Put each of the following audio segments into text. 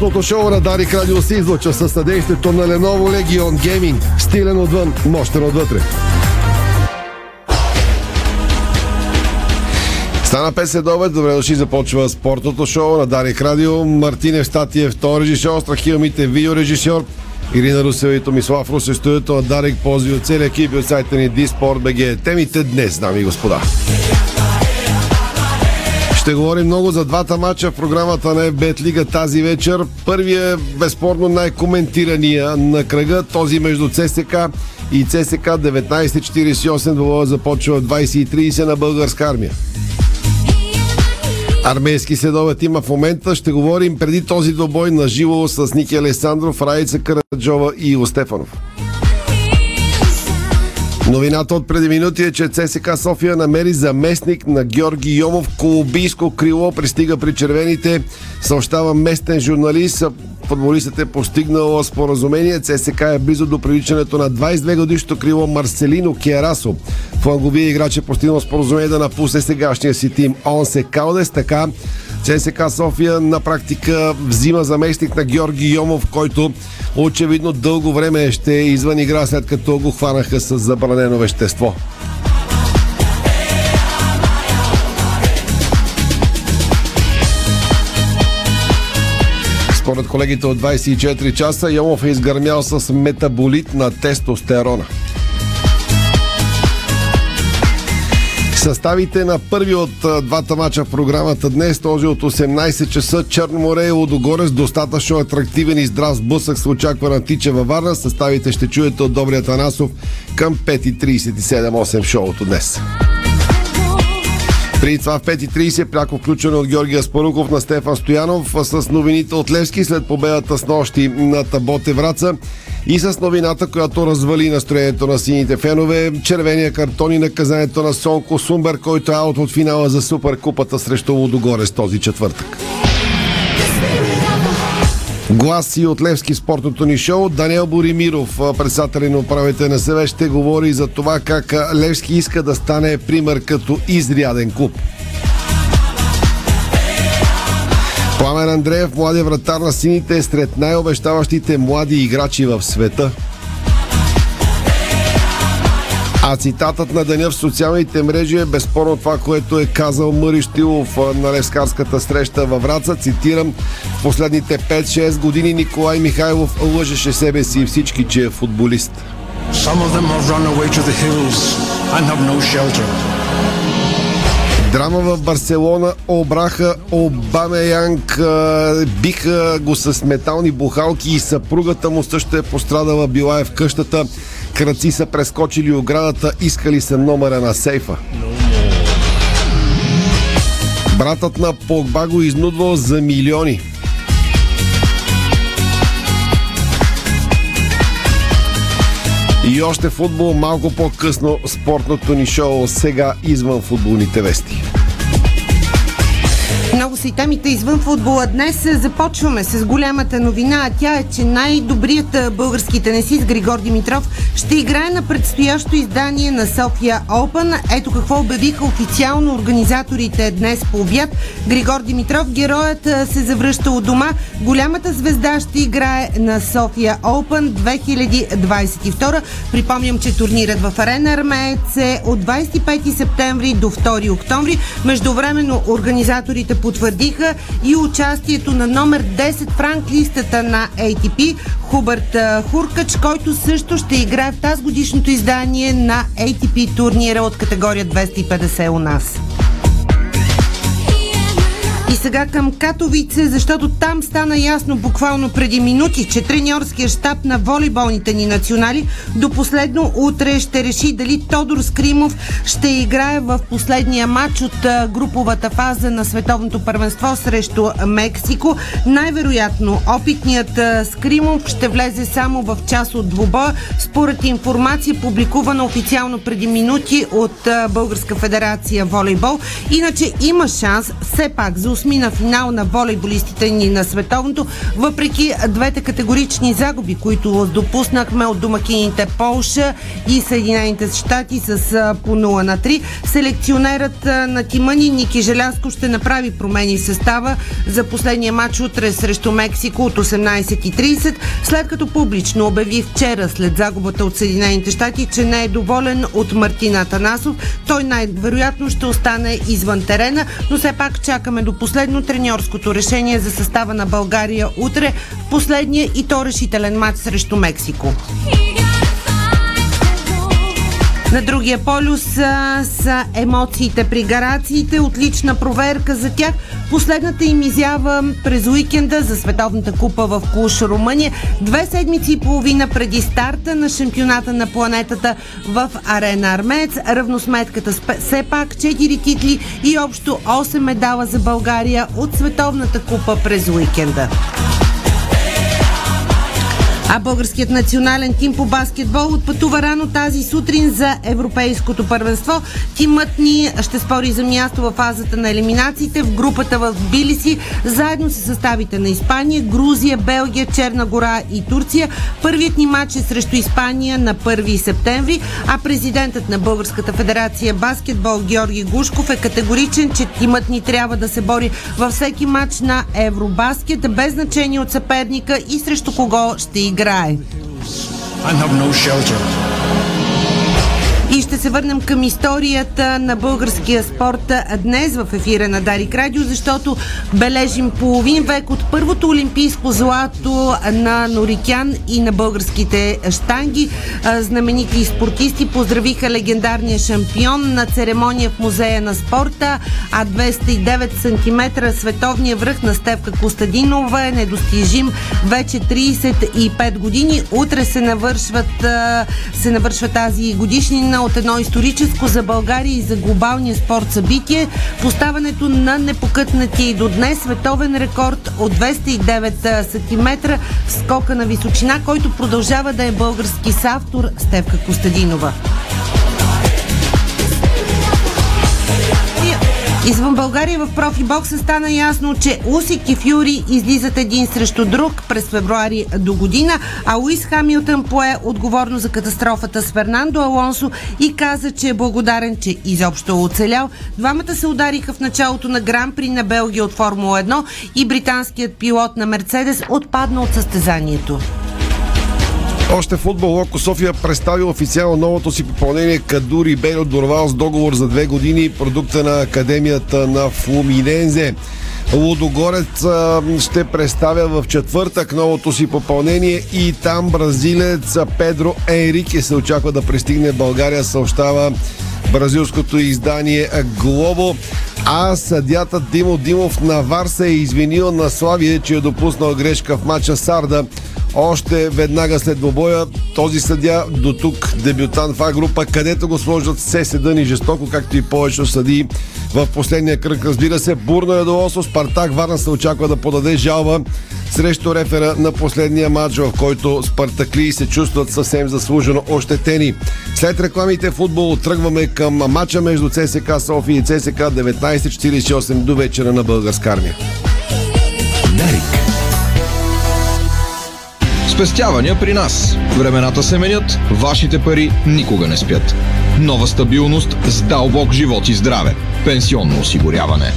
Спортното шоу на Дарик Радио се излъчва със съдействието на Lenovo Legion Gaming. Стилен отвън, мощен отвътре. Стана 5 следобед, добре дошли, започва спортното шоу на Дарик Радио. Мартинев Статиев, втори режисьор, Страхил Мите, видеорежисьор. Ирина Русева и Томислав Русе, студиото на Дарик Пози от целия екип и от сайта ни Диспорт.бг. Темите днес, дами и господа. Ще говорим много за двата мача в програмата на FBET Лига тази вечер. Първият е безспорно най-коментирания на кръга, този между ЦСК и ЦСК 1948. Двобоя започва в 20.30 на българска армия. Армейски следовет има в момента. Ще говорим преди този двобой на живо с Ники Александров, Раица Караджова и Иво Стефанов. Новината от преди минути е, че ЦСК София намери заместник на Георги Йомов. Колумбийско крило пристига при червените. Съобщава местен журналист. Футболистът е постигнал споразумение. ЦСК е близо до привличането на 22 годишното крило Марселино Киарасо. Фланговия играч е постигнал споразумение да напусне сегашния си тим Онсе Калдес. Така ЦСК София на практика взима заместник на Георги Йомов, който очевидно дълго време ще е извън игра, след като го хванаха с забранено вещество. Според колегите от 24 часа, Йомов е изгърмял с метаболит на тестостерона. Съставите на първи от двата мача в програмата днес, този от 18 часа, Черноморе и Лодогорец, достатъчно атрактивен и здрав сблъсък се очаква на Тича във Варна. Съставите ще чуете от Добрия Танасов към 5.37.8 шоуто днес. При това в 5.30 пряко включване от Георгия Спаруков на Стефан Стоянов с новините от Левски след победата с нощи на Таботе Враца и с новината, която развали настроението на сините фенове. Червения картон и наказанието на Сонко Сумбер, който е аут от финала за Суперкупата срещу Лудогорец този четвъртък. Гласи от Левски спортното ни шоу. Даниел Боримиров, председател на управите на СВ, ще говори за това как Левски иска да стане пример като изряден клуб. Пламен Андреев, младия вратар на сините, е сред най-обещаващите млади играчи в света. А цитатът на деня в социалните мрежи е безспорно това, което е казал Мъри Штилов на Левскарската среща във Враца. Цитирам, в последните 5-6 години Николай Михайлов лъжеше себе си и всички, че е футболист. Драма в Барселона обраха Обаме Янг, биха го с метални бухалки и съпругата му също е пострадала, била е в къщата. Кръци са прескочили оградата, искали са номера на сейфа. Братът на Погба го изнудвал за милиони. И още футбол малко по-късно спортното ни шоу сега извън футболните вести. Много са и темите извън футбола. Днес започваме с голямата новина, а тя е, че най-добрият български тенесист Григор Димитров ще играе на предстоящо издание на София Open. Ето какво обявиха официално организаторите днес по обяд. Григор Димитров, героят се завръща от дома. Голямата звезда ще играе на София Open 2022. Припомням, че турнирът в Арена Армеец е от 25 септември до 2 октомври. Междувременно организаторите потвърдиха и участието на номер 10 в ранглистата на ATP Хубърт Хуркач, който също ще играе в тази годишното издание на ATP турнира от категория 250 у нас. И сега към Катовице, защото там стана ясно буквално преди минути, че треньорския щаб на волейболните ни национали до последно утре ще реши дали Тодор Скримов ще играе в последния матч от груповата фаза на световното първенство срещу Мексико. Най-вероятно опитният Скримов ще влезе само в част от двубоя, според информация публикувана официално преди минути от Българска федерация волейбол. Иначе има шанс все пак за осми на финал на волейболистите ни на световното, въпреки двете категорични загуби, които допуснахме от домакините Полша и Съединените щати с по 0 на 3. Селекционерът на Тимани Ники Желязко ще направи промени в състава за последния матч утре срещу Мексико от 18.30, след като публично обяви вчера след загубата от Съединените щати, че не е доволен от Мартина Танасов. Той най-вероятно ще остане извън терена, но все пак чакаме до последно треньорското решение за състава на България утре в последния и то решителен матч срещу Мексико. На другия полюс са, са емоциите при гарациите. Отлична проверка за тях. Последната им изява през уикенда за Световната купа в Куш, Румъния. Две седмици и половина преди старта на шампионата на планетата в Арена Армец. Равносметката все пак 4 титли и общо 8 медала за България от Световната купа през уикенда. А българският национален тим по баскетбол отпътува рано тази сутрин за Европейското първенство. Тимът ни ще спори за място в фазата на елиминациите в групата в Билиси, заедно с съставите на Испания, Грузия, Белгия, Черна гора и Турция. Първият ни матч е срещу Испания на 1 септември, а президентът на Българската федерация баскетбол Георги Гушков е категоричен, че тимът ни трябва да се бори във всеки матч на Евробаскет, без значение от съперника и срещу кого ще игра I have no shelter. И ще се върнем към историята на българския спорт днес в ефира на Дарик Радио, защото бележим половин век от първото олимпийско злато на Норикян и на българските штанги. Знаменити спортисти поздравиха легендарния шампион на церемония в Музея на спорта, а 209 см световния връх на Стевка Костадинова е недостижим вече 35 години. Утре се навършват се навършва тази годишнина от едно историческо за България и за глобалния спорт събитие, поставането на непокътнати и до днес световен рекорд от 209 см в скока на височина, който продължава да е български с автор Стевка Костадинова. Извън България в профибокса стана ясно, че Усик и Фюри излизат един срещу друг през февруари до година, а Уис Хамилтън пое отговорно за катастрофата с Фернандо Алонсо и каза, че е благодарен, че изобщо е оцелял. Двамата се удариха в началото на Гран-при на Белгия от Формула 1 и британският пилот на Мерцедес отпадна от състезанието. Още футбол Локо София представи официално новото си попълнение Кадури Бейо Дорвал с договор за две години продукта на Академията на Флуминензе. Лудогорец ще представя в четвъртък новото си попълнение и там бразилец Педро Енрике се очаква да пристигне в България, съобщава бразилското издание Глобо. А съдята Димо Димов на Вар се е извинил на Славие, че е допуснал грешка в матча Сарда. Още веднага след двобоя този съдя до тук дебютант в А-група, където го сложат все седън и жестоко, както и повече съди в последния кръг. Разбира се, бурно е до Осо. Спартак Варна се очаква да подаде жалба срещу рефера на последния матч, в който спартакли се чувстват съвсем заслужено ощетени. След рекламите футбол тръгваме към матча между ЦСК София и ЦСК 1948 до вечера на българска армия. Дарик. Спестявания при нас. Времената се менят, вашите пари никога не спят. Нова стабилност с дълбок живот и здраве. Пенсионно осигуряване.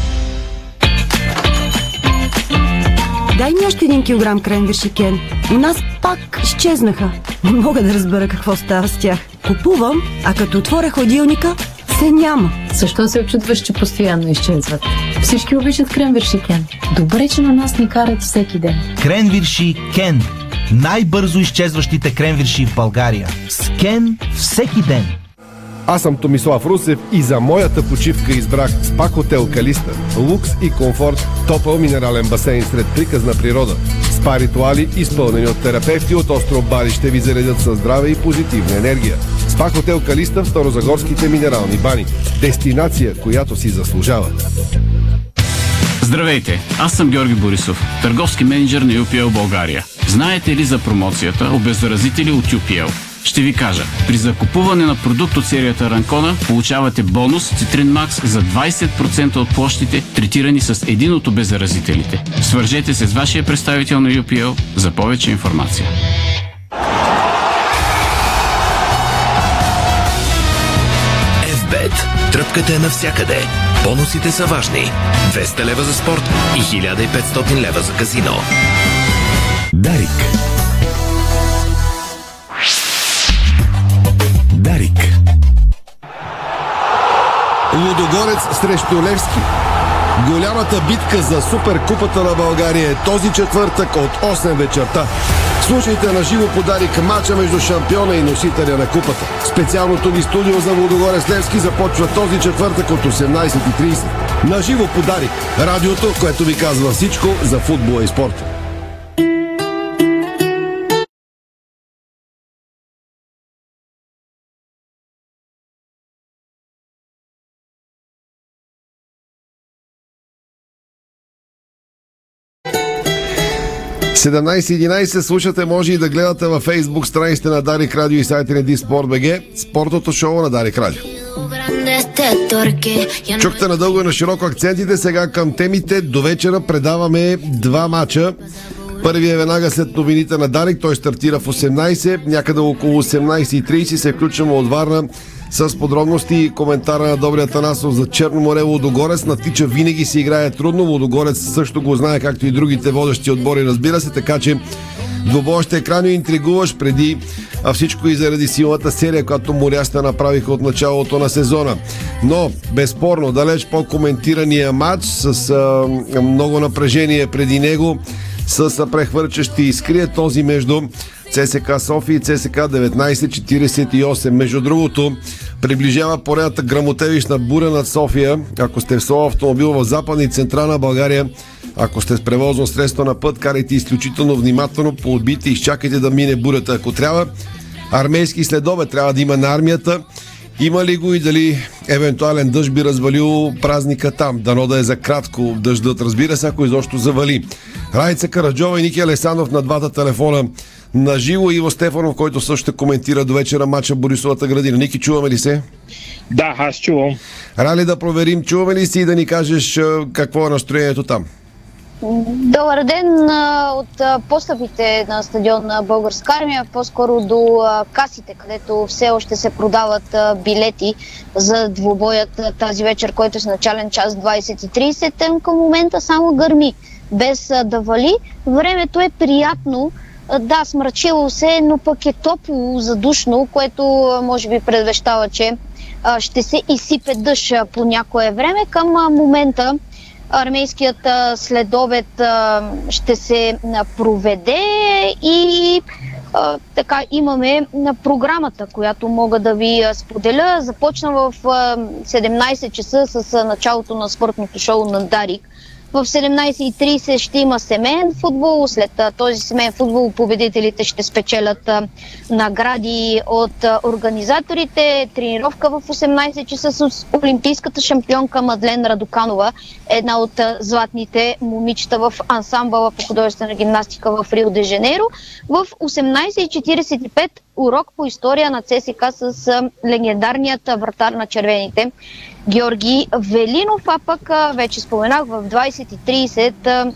Дай ми още един килограм кренвирши, Кен. У нас пак изчезнаха. Не мога да разбера какво става с тях. Купувам, а като отворя хладилника, се няма. Защо се очудваш, че постоянно изчезват? Всички обичат кренвирши Кен. Добре, че на нас ни карат всеки ден. Кренвирши Кен. Най-бързо изчезващите кренвирши в България. С Кен всеки ден. Аз съм Томислав Русев и за моята почивка избрах СПА Хотел Калиста. Лукс и комфорт, топъл минерален басейн сред приказна природа. Спа ритуали, изпълнени от терапевти от остров Бали, ще ви заредят със здраве и позитивна енергия. СПА Хотел Калиста в Старозагорските минерални бани. Дестинация, която си заслужава. Здравейте, аз съм Георги Борисов, търговски менеджер на UPL България. Знаете ли за промоцията Обеззаразители от UPL? Ще ви кажа. При закупуване на продукт от серията Ранкона получавате бонус Citrine Max за 20% от площите, третирани с един от обеззаразителите. Свържете се с вашия представител на UPL за повече информация. FBET. Тръпката е навсякъде. Бонусите са важни. 200 лева за спорт и 1500 лева за казино. Дарик. Дарик. Лудогорец срещу Левски. Голямата битка за Суперкупата на България е този четвъртък от 8 вечерта. Слушайте на живо подарик мача между шампиона и носителя на купата. Специалното ни студио за Лудогорец Левски започва този четвъртък от 18.30. На живо подарик. Радиото, което ви казва всичко за футбола и спорта. ...17.11 слушате, може и да гледате във фейсбук страниците на Дарик Радио и сайта на БГ, спортното шоу на Дарик Радио. Чухте надълго и на широко акцентите, сега към темите. До вечера предаваме два мача. Първият е веднага след новините на Дарик, той стартира в 18, някъде около 18.30 се включваме от Варна с подробности и коментара на Добрия Танасов за Черно море Лудогорец. На Тича винаги си играе трудно. Лудогорец също го знае, както и другите водещи отбори, разбира се, така че Двобой ще е крайно интригуваш преди а всичко и заради силната серия, която моряста направиха от началото на сезона. Но, безспорно, далеч по-коментирания матч с а, много напрежение преди него, с прехвърчащи искрия този между ЦСК София и ЦСК 1948. Между другото, приближава поредната грамотевична буря над София. Ако сте в своя автомобил в Западна и Централна България, ако сте с превозно средство на път, карайте изключително внимателно, поотбите и изчакайте да мине бурята. Ако трябва, армейски следове трябва да има на армията. Има ли го и дали евентуален дъжд би развалил празника там? Дано да е за кратко дъждът, разбира се, ако изобщо завали. Райца Караджова и Ники Алесанов на двата телефона на живо Иво Стефанов, който също ще коментира до вечера матча Борисовата градина. Ники, чуваме ли се? Да, аз чувам. Рали да проверим, чуваме ли си и да ни кажеш какво е настроението там? Добър ден от постъпите на стадион на Българска армия, по-скоро до касите, където все още се продават билети за двубоят тази вечер, който е с начален час 20.30. Към момента само гърми, без да вали. Времето е приятно, да, смрачило се, но пък е топло, задушно, което може би предвещава, че ще се изсипе дъжд по някое време. Към момента армейският следобед ще се проведе и така имаме програмата, която мога да ви споделя. Започна в 17 часа с началото на спортното шоу на Дарик. В 17.30 ще има семейен футбол. След този семейен футбол победителите ще спечелят награди от организаторите. Тренировка в 18 часа с олимпийската шампионка Мадлен Радоканова, една от златните момичета в ансамбъла по художествена гимнастика в Рио де Жанейро. В 18.45 урок по история на ЦСК с легендарният вратар на червените Георги Велинов, а пък вече споменах в 20.30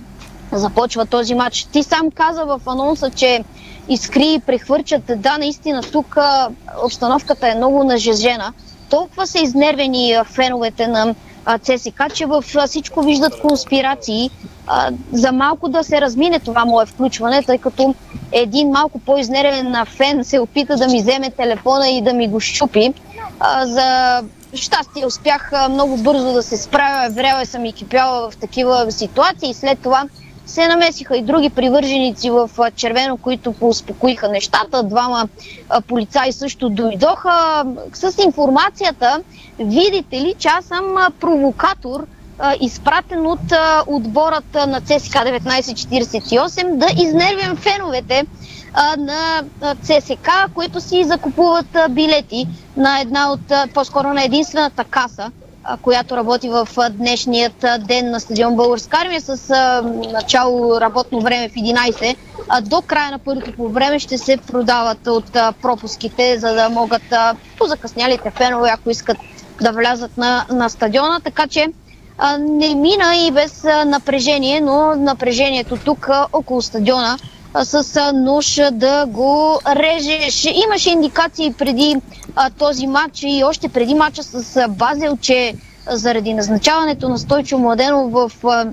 започва този матч. Ти сам каза в анонса, че искри прехвърчат. Да, наистина, тук обстановката е много нажежена. Толкова са изнервени феновете на ЦСК, че във всичко виждат конспирации. За малко да се размине това мое включване, тъй като един малко по-изнервен фен се опита да ми вземе телефона и да ми го щупи. За щастие успях много бързо да се справя. Време съм и кипяла в такива ситуации. След това се намесиха и други привърженици в червено, които поуспокоиха нещата. Двама полицаи също дойдоха с информацията, видите ли, че аз съм провокатор, изпратен от отборът на ЦСК 1948 да изнервям феновете на ЦСК, които си закупуват билети на една от, по-скоро на единствената каса а, която работи в а, днешният а, ден на стадион Българска армия с а, начало работно време в 11. А, до края на първото по време ще се продават от а, пропуските, за да могат а, позакъснялите фенове, ако искат да влязат на, на стадиона. Така че а, не мина и без а, напрежение, но напрежението тук а, около стадиона а, с нож да го режеш. Имаше индикации преди а, този матч и още преди матча с а, Базел, че заради назначаването на Стойчо Младенов в а,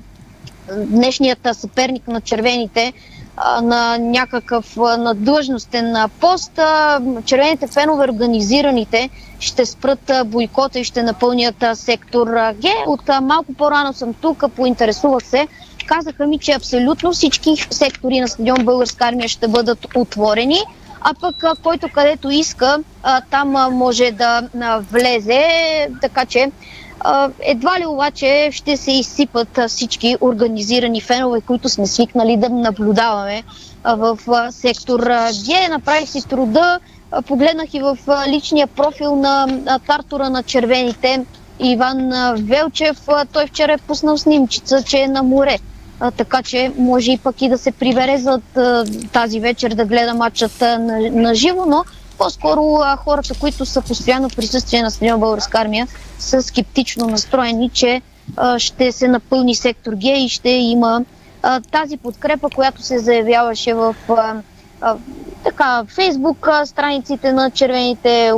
днешният съперник на червените а, на някакъв а, на пост, а, червените фенове, организираните, ще спрат бойкота и ще напълнят сектор Г. От малко по-рано съм тук, поинтересувах се. Казаха ми, че абсолютно всички сектори на стадион Българска армия ще бъдат отворени, а пък който където иска, там може да влезе, така че едва ли обаче ще се изсипат всички организирани фенове, които сме свикнали да наблюдаваме в сектор Г. Направих си труда, погледнах и в личния профил на тартора на червените Иван Велчев. Той вчера е пуснал снимчица, че е на море. А, така че може и пък и да се прибере за тази вечер да гледа матчът а, на, на живо, но по-скоро а, хората, които са постоянно присъствие на стадион Българска армия, са скептично настроени, че а, ще се напълни сектор Г и ще има а, тази подкрепа, която се заявяваше в а, а, така, Фейсбук а, страниците на червените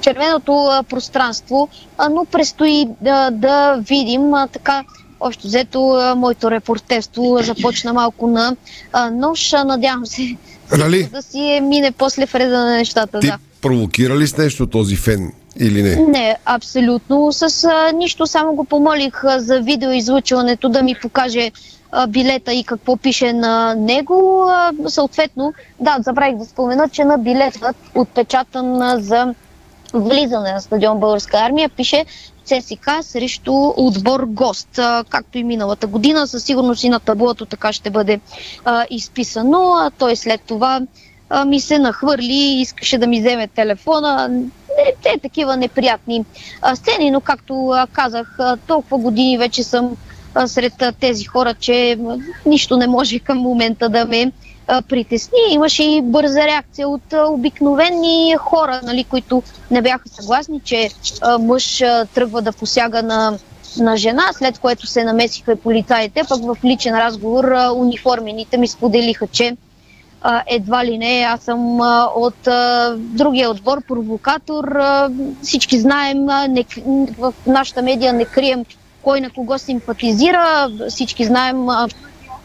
червеното а, пространство, а, но предстои да, да видим а, така Общо взето, моето репортерство започна малко на а, нож. Надявам се Нали? да си е мине после в реда на нещата. Ти Да. провокира ли с нещо този фен или не? Не, абсолютно. С а, нищо, само го помолих а, за видеоизлъчването да ми покаже а, билета и какво пише на него. А, съответно, да, забравих да спомена, че на билетът, отпечатан а, за влизане на стадион Българска армия, пише ЦСК срещу отбор гост. А, както и миналата година, със сигурност и на таблото така ще бъде а, изписано. А той след това а, ми се нахвърли и искаше да ми вземе телефона. Те такива неприятни а, сцени, но както а, казах, а, толкова години вече съм а, сред а, тези хора, че м, нищо не може към момента да ме притесни. Имаше и бърза реакция от обикновени хора, нали, които не бяха съгласни, че мъж тръгва да посяга на на жена, след което се намесиха и полицаите, пък в личен разговор униформените ми споделиха, че едва ли не, аз съм от другия отбор, провокатор. Всички знаем, не, в нашата медия не крием кой на кого симпатизира. Всички знаем,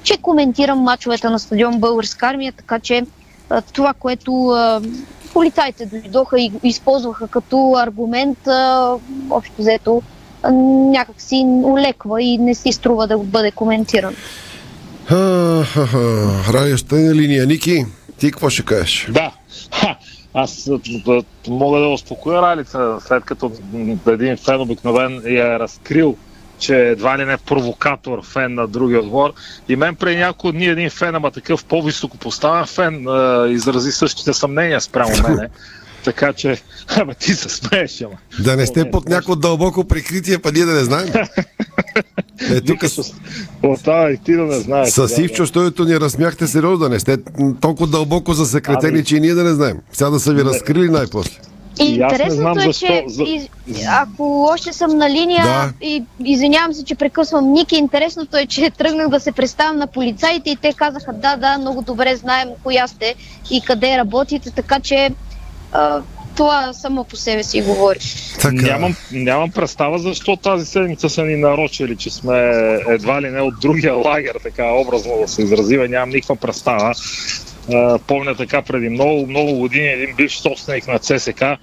че коментирам мачовете на стадион Българска армия, така че а, това, което а, полицайите дойдоха и го използваха като аргумент, а, общо взето, а, някак си улеква и не си струва да бъде коментиран. Радио Стена линия. Ники, ти какво ще кажеш? Да. Ха, аз мога да успокоя Ралица, след като един фен обикновен я е разкрил, че едва ли не провокатор фен на другия отбор. И мен преди няколко дни един фен, ама такъв по-високо поставен фен, а, изрази същите съмнения спрямо мене. Така че, ама ти се смееш, ама. Да не сте под някакво дълбоко прикритие, па ние да не знаем. Е, тук с, Остава и ти да не знаеш. с Ивчо Стоето ни разсмяхте сериозно, да не сте толкова дълбоко засекретени, Ами- че и ние да не знаем. Сега да са ви разкрили най-после. И И аз не е, защо- че за- ако още съм на линия Да. и извинявам се, че прекъсвам Ники, интересното е, че тръгнах да се представям на полицаите и те казаха да, да, много добре знаем коя сте и къде работите, така че а, това само по себе си говори. Така. Нямам, нямам представа защо тази седмица са ни нарочили, че сме едва ли не от другия лагер, така образно да се изразива. Нямам никаква представа. Помня така преди много, много години един бивш собственик на ЦСК, а,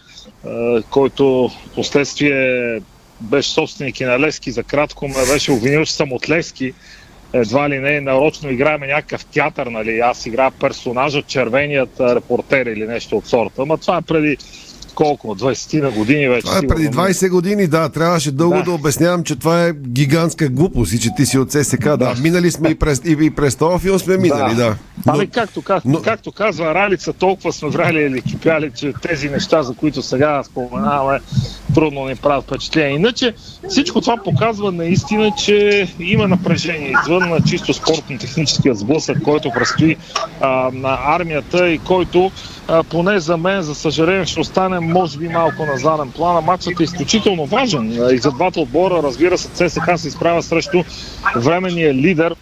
който последствие беше собственик и на Лески за кратко, ме беше обвинил, че съм от Лески. Едва ли не, нарочно играеме някакъв театър, нали? Аз играя персонажа червеният репортер или нещо от сорта. Ама това е преди колко? 20 на години вече. Това е преди сигурно. 20 години, да. Трябваше дълго да, Да. обяснявам, че това е гигантска глупост и че ти си от ССК. Да, да. минали сме и през, и, и през този филм сме минали, да. Но, Ами както, как, но- както казва Ралица, толкова сме врали или кипяли, че тези неща, за които сега споменаваме, трудно ни правят впечатление. Иначе всичко това показва наистина, че има напрежение извън на чисто спортно-техническия сблъсък, който предстои а, на армията и който поне за мен, за съжаление, ще остане може би малко на заден план. Матчът е изключително важен и за двата отбора, разбира се, ЦСКА се изправя срещу временния лидер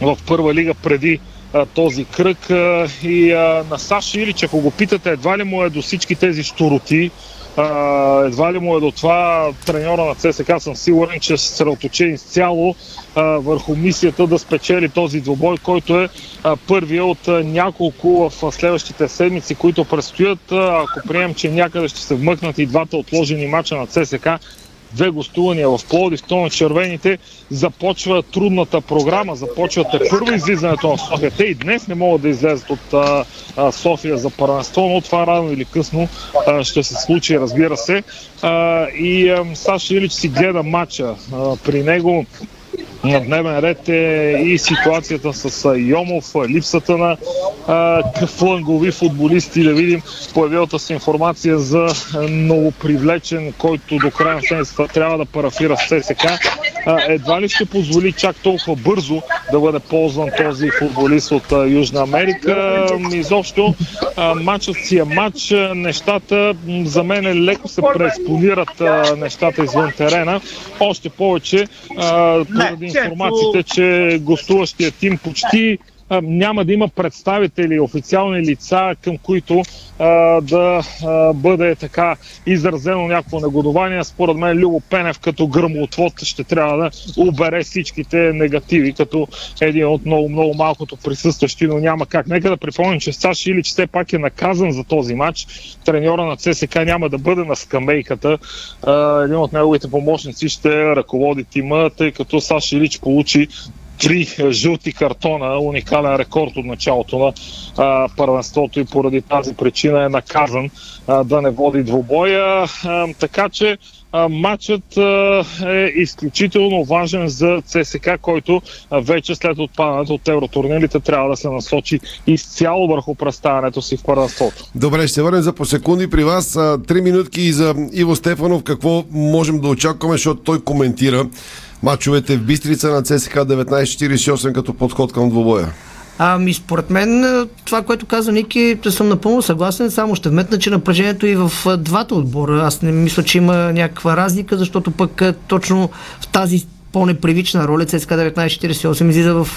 в първа лига преди този кръг и на Саши Илич, ако го питате, едва ли му е до всички тези штуроти, а, едва ли му е до това треньора на ЦСК, съм сигурен, че се съсредоточи изцяло а, върху мисията да спечели този двобой, който е а, първия от а, няколко в следващите седмици, които предстоят. А, ако приемем, че някъде ще се вмъкнат и двата отложени мача на ЦСК, две гостувания в Пловдив, то на червените, започва трудната програма, започва те първо излизането на София. Те и днес не могат да излезат от а, а, София за първенство, но това рано или късно а, ще се случи, разбира се. А, и а, Саша Илич си гледа матча. А, при него на дневен ред е и ситуацията с Йомов, липсата на флангови футболисти. Да видим появилата се информация за новопривлечен, който до края на седмицата трябва да парафира с ССК. Едва ли ще позволи чак толкова бързо да бъде ползван този футболист от Южна Америка. Изобщо матчът си е матч. Нещата за мен е леко се преекспонират нещата извън терена. Още повече поради информациите, че гостуващия тим почти няма да има представители, официални лица, към които а, да а, бъде така изразено някакво негодование. Според мен Любо Пенев като гръмоотвод ще трябва да убере всичките негативи, като един от много, много малкото присъстващи, но няма как. Нека да припомним, че Саш Илич все пак е наказан за този матч. Треньора на ЦСК няма да бъде на скамейката. А, един от неговите помощници ще ръководи тима, тъй като Саш Илич получи три жълти картона, уникален рекорд от началото на а, първенството и поради тази причина е наказан а, да не води двубоя. А, така че матчът е изключително важен за ЦСК, който вече след отпадането от евротурнирите трябва да се насочи изцяло върху представянето си в първенството. Добре, ще върнем за по секунди при вас. Три минутки за Иво Стефанов. Какво можем да очакваме, защото той коментира мачовете в Бистрица на ЦСК 1948 като подход към двубоя? Ами, според мен, това, което каза Ники, съм напълно съгласен, само ще вметна, че напрежението и в двата отбора. Аз не мисля, че има някаква разлика, защото пък точно в тази по-непривична роля. ЦСКА 1948 излиза в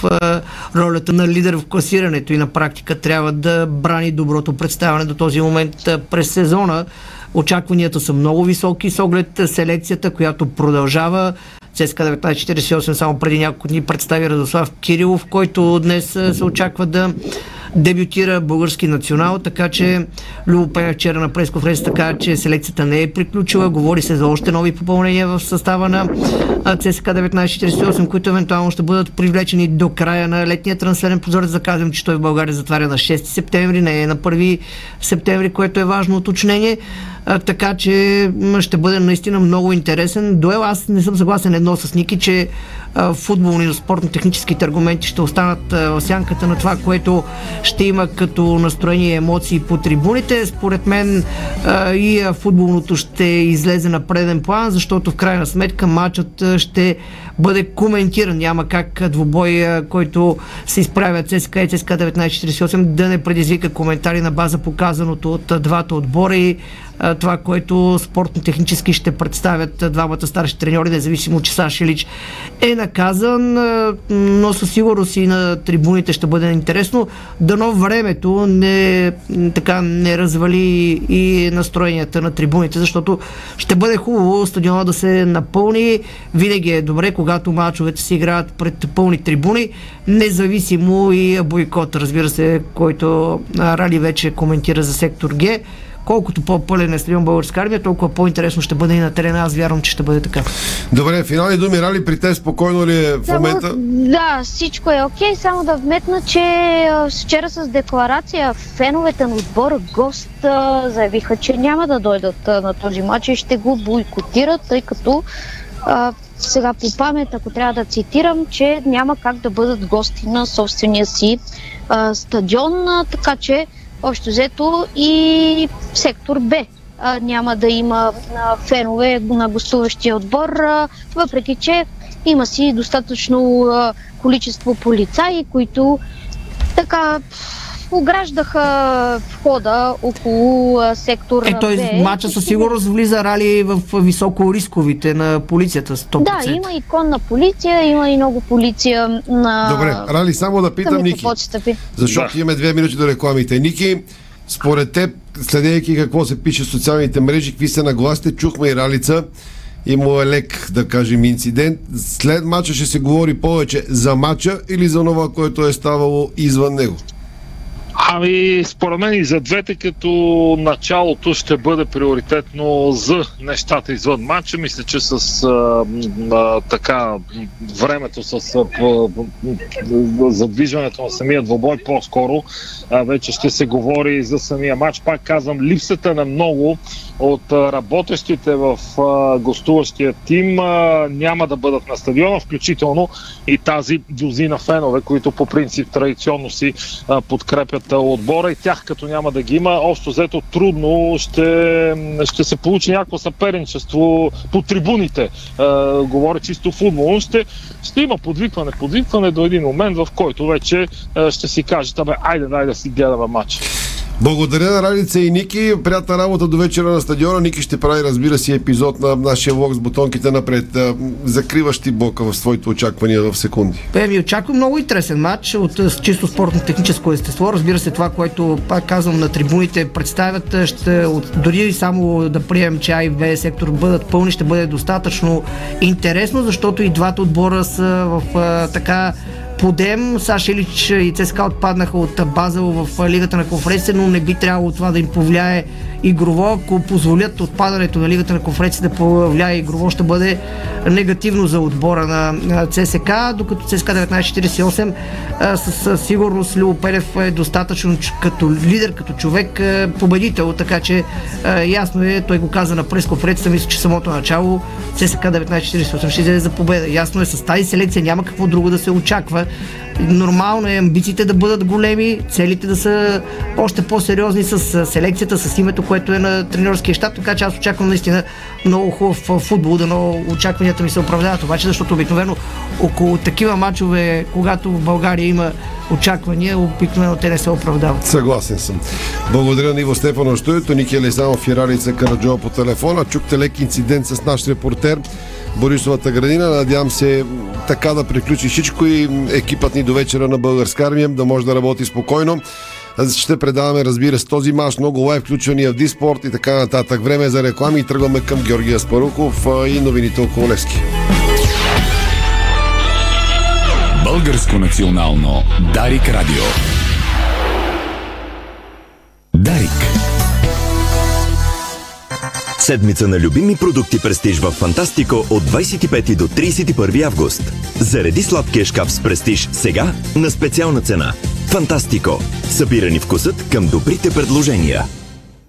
ролята на лидер в класирането и на практика трябва да брани доброто представяне до този момент през сезона. Очакванията са много високи с оглед селекцията, която продължава. ЦСКА 1948 само преди няколко дни представи Радослав Кирилов, който днес се очаква да дебютира български национал, така че Любо Пеня вчера на пресконференцията каза, че селекцията не е приключила, говори се за още нови попълнения в състава на ЦСКА 1948, които евентуално ще бъдат привлечени до края на летния трансферен прозорец. Да кажем, че той в България затваря на 6 септември, не е на 1 септември, което е важно уточнение. А, така че ще бъде наистина много интересен дуел. Аз не съм съгласен едно с Ники, че футболни, спортно-техническите аргументи ще останат в сянката на това, което ще има като настроение и емоции по трибуните. Според мен и футболното ще излезе на преден план, защото в крайна сметка матчът ще бъде коментиран. Няма как двубой, който се изправя ЦСКА и ЦСКА 1948 да не предизвика коментари на база показаното от двата отбора и това, което спортно-технически ще представят двамата старши треньори, независимо, че Саша Лич е наказан, но със сигурност и на трибуните ще бъде интересно. Дано времето не, така, не развали и настроенията на трибуните, защото ще бъде хубаво стадиона да се напълни. Винаги е добре, когато мачовете се играят пред пълни трибуни, независимо и бойкот, разбира се, който Рали вече коментира за сектор Г колкото по-пълен е стадион българска армия, толкова по-интересно ще бъде и на терена. Аз вярвам, че ще бъде така. Добре, финални думи, Рали, при те спокойно ли е в Само, момента? да, всичко е окей. Само да вметна, че вчера с декларация феновете на отбора гост заявиха, че няма да дойдат на този матч и ще го бойкотират, тъй като а, сега по памет, ако трябва да цитирам, че няма как да бъдат гости на собствения си а, стадион, а, така че общо взето и сектор Б. Няма да има фенове на гостуващия отбор, въпреки че има си достатъчно количество полицаи, които така ограждаха входа около сектор Е, той Б. матча със сигурност влиза рали в високо рисковите на полицията 100%. Да, има и конна полиция, има и много полиция на Добре, Рали, само да питам Ники, защото имаме две минути до рекламите. Ники, според теб, следейки какво се пише в социалните мрежи, какви са нагласите, чухме и Ралица, имало е лек, да кажем, инцидент. След матча ще се говори повече за матча или за това, което е ставало извън него? Ами, според мен и за двете, като началото ще бъде приоритетно за нещата извън матча. Мисля, че с а, а, така времето, с а, п- задвижването на самия двобой по-скоро, а, вече ще се говори за самия матч. Пак казвам, липсата на много от работещите в гостуващия тим няма да бъдат на стадиона, включително и тази дозина фенове, които по принцип традиционно си подкрепят отбора и тях като няма да ги има, общо взето трудно ще, ще се получи някакво съперничество по трибуните. Говоря чисто футболно. Ще, ще има подвикване, подвикване до един момент, в който вече ще си кажете, айде, дай да си гледаме матч. Благодаря на Ралица и Ники. Приятна работа до вечера на стадиона. Ники ще прави, разбира се, епизод на нашия влог с бутонките напред. А, Закриваш ти блока в своите очаквания в секунди. Бе, ми очаквам много интересен матч от с чисто спортно-техническо естество. Разбира се, това, което пак казвам на трибуните представят, а, ще, от, дори само да приемем, че А и Б сектор бъдат пълни, ще бъде достатъчно интересно, защото и двата отбора са в а, така подем. Саша Илич и ЦСКА отпаднаха от Базел в Лигата на конференция, но не би трябвало това да им повлияе игрово. Ако позволят отпадането на Лигата на конференция да повлияе игрово, ще бъде негативно за отбора на ЦСКА, докато ЦСКА 1948 а, със, сигурност Любо Пелев е достатъчно като лидер, като човек победител, така че ясно е, той го каза на пресконференцията, мисля, че самото начало ЦСКА 1948 ще излезе за победа. Ясно е, с тази селекция няма какво друго да се очаква. Нормално е амбициите да бъдат големи, целите да са още по-сериозни с селекцията, с името, което е на тренерския щаб, така че аз очаквам наистина много хубав футбол, да много очакванията ми се оправдават, обаче защото обикновено около такива матчове, когато в България има очаквания, обикновено те не се оправдават. Съгласен съм. Благодаря на Иво Стефанов студиото, Ники Елизанов и Ралица Караджова по телефона. Чухте лек инцидент с наш репортер Борисовата градина. Надявам се така да приключи всичко и екипът ни до вечера на Българска армия да може да работи спокойно. Ще предаваме, разбира се, този мач, много лайв включвания в Диспорт и така нататък. Време е за реклами и тръгваме към Георгия Спаруков и новините около Левски. Българско национално Дарик Радио. Дарик. Седмица на любими продукти Престиж в Фантастико от 25 до 31 август. Зареди сладкия шкаф с Престиж сега на специална цена. Фантастико. Събирани вкусът към добрите предложения.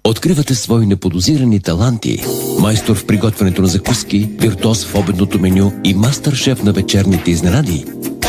Откривате свои неподозирани таланти. Майстор в приготвянето на закуски, виртуоз в обедното меню и мастър-шеф на вечерните изненади.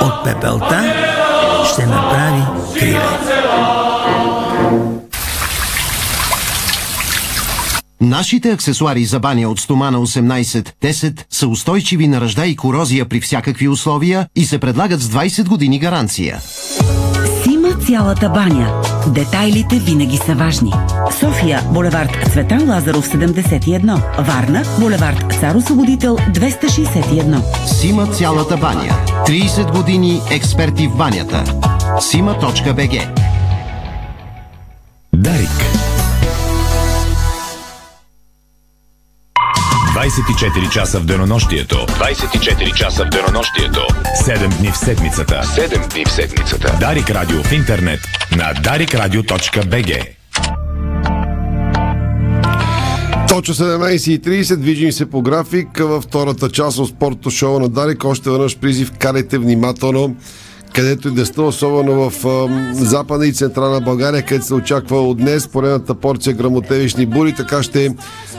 От пепелта ще направи криле. Нашите аксесуари за баня от стомана 18-10 са устойчиви на ръжда и корозия при всякакви условия и се предлагат с 20 години гаранция. Сима цялата баня. Детайлите винаги са важни. София, булевард Цветан Лазаров 71. Варна, булевард Цар Освободител 261. Сима цялата баня. 30 години експерти в банята. Сима.бг Дарик. 24 часа в денонощието. 24 часа в денонощието. 7 дни в седмицата. 7 дни в седмицата. Дарик Радио в интернет на darikradio.bg Точно 17.30, движим се по график във втората част от спортното шоу на Дарик. Още веднъж призив, карайте внимателно където и да сте, особено в а, западна и централна България, където се очаква от днес поредната порция грамотевични бури, така ще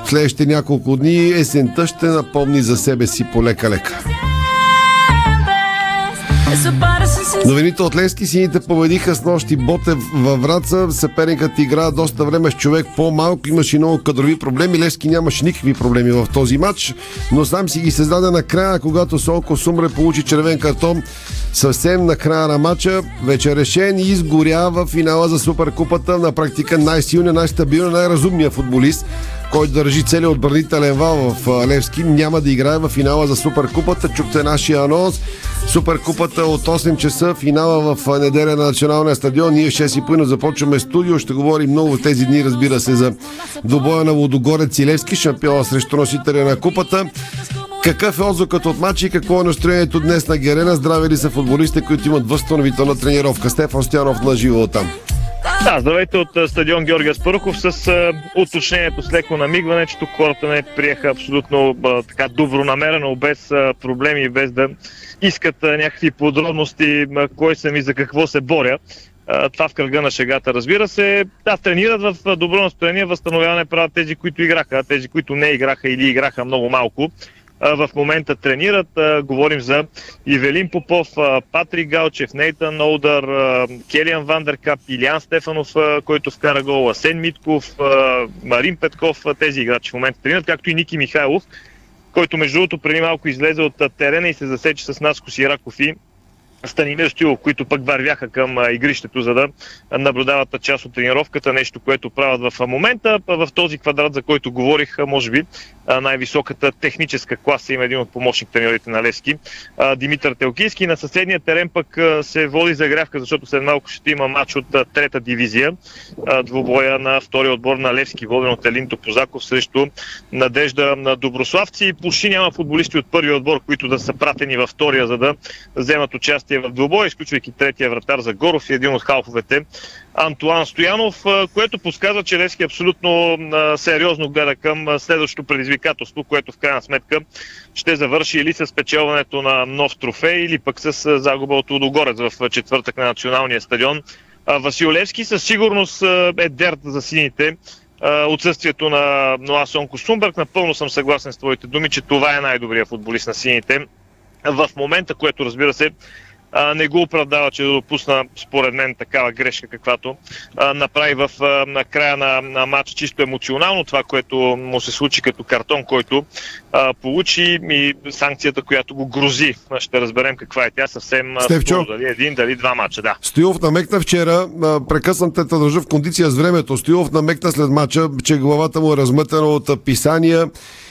в следващите няколко дни есента ще напомни за себе си полека-лека. Новините от Левски сините победиха с нощи Ботев във Враца. Съперникът игра доста време с човек по-малко. Имаше много кадрови проблеми. Левски нямаше никакви проблеми в този матч, но сам си ги създаде накрая, когато Солко Сумре получи червен картон съвсем на края на матча. Вече решен и изгоря в финала за Суперкупата. На практика най-силният, най-стабилен, най-разумният футболист който държи целият отбранителен вал в Левски, няма да играе в финала за Суперкупата. Чухте нашия анонс. Суперкупата от 8 часа, финала в неделя на Националния стадион. Ние 6 и започваме студио. Ще говорим много в тези дни, разбира се, за добоя на Водогорец и Левски, шампиона срещу носителя на купата. Какъв е отзвукът от матча и какво е настроението днес на Герена? Здраве ли са футболистите, които имат възстановителна тренировка? Стефан Стоянов на живо там. Да, здравейте от стадион Георгия Спарухов с уточнението с леко намигване, че тук хората не приеха абсолютно така добронамерено, без проблеми, без да искат някакви подробности, кой съм и за какво се боря. Това в кръга на шегата, разбира се. Да, тренират в добро настроение, възстановяване правят тези, които играха, тези, които не играха или играха много малко в момента тренират. Говорим за Ивелин Попов, Патрик Галчев, Нейтан Олдър, Келиан Вандеркап, Илян Стефанов, който вкара гол, Асен Митков, Марин Петков. Тези играчи в момента тренират, както и Ники Михайлов, който между другото преди малко излезе от терена и се засече с Наско Сираков и Станимир Стилов, които пък вървяха към игрището, за да наблюдават част от тренировката, нещо, което правят в момента. В този квадрат, за който говорих, може би най-високата техническа класа има един от помощник тренерите на Левски, Димитър Телкийски. На съседния терен пък се води загрявка, защото след малко ще има матч от трета дивизия. Двубоя на втория отбор на Левски, воден от Елин Топозаков срещу Надежда на Доброславци. Почти няма футболисти от първия отбор, които да са пратени във втория, за да вземат участие в двубоя, изключвайки третия вратар за Горов и един от халфовете Антуан Стоянов, което подсказва, че Левски абсолютно сериозно гледа към следващото предизвикателство, което в крайна сметка ще завърши или с печелването на нов трофей, или пък с загуба от Удогорец в четвъртък на националния стадион. Васил Левски със сигурност е дерт за сините отсъствието на Ноа Сонко. Напълно съм съгласен с твоите думи, че това е най-добрият футболист на сините в момента, което разбира се а, не го оправдава, че допусна според мен такава грешка, каквато а, направи в а, на края на, на матч чисто емоционално това, което му се случи като картон, който а, получи и санкцията, която го грози. Ще разберем каква е тя съвсем Стевчо, дали един, дали два мача. Да. Стоилов намекна вчера, прекъсвам те да държа в кондиция с времето. Стоилов намекна след мача, че главата му е размътена от писания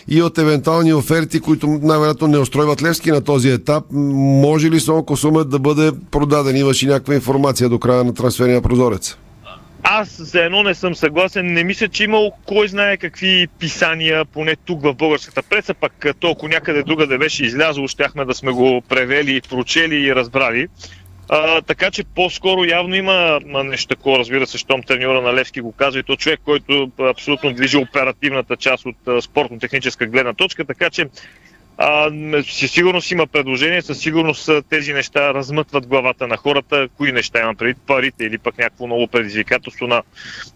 и от евентуални оферти, които най-вероятно не устройват Левски на този етап. Може ли Сонко Сумет да бъде продаден? Имаш и някаква информация до края на трансферния прозорец? Аз за едно не съм съгласен. Не мисля, че имал кой знае какви писания, поне тук в българската преса, пък толкова някъде друга да беше излязло, щяхме да сме го превели, прочели и разбрали. А, така че по-скоро явно има нещо такова, разбира се, щом треньора на Левски го казва и то човек, който абсолютно движи оперативната част от спортно-техническа гледна точка, така че а, със сигурност има предложение, със сигурност тези неща размътват главата на хората. Кои неща имам преди парите или пък някакво ново предизвикателство на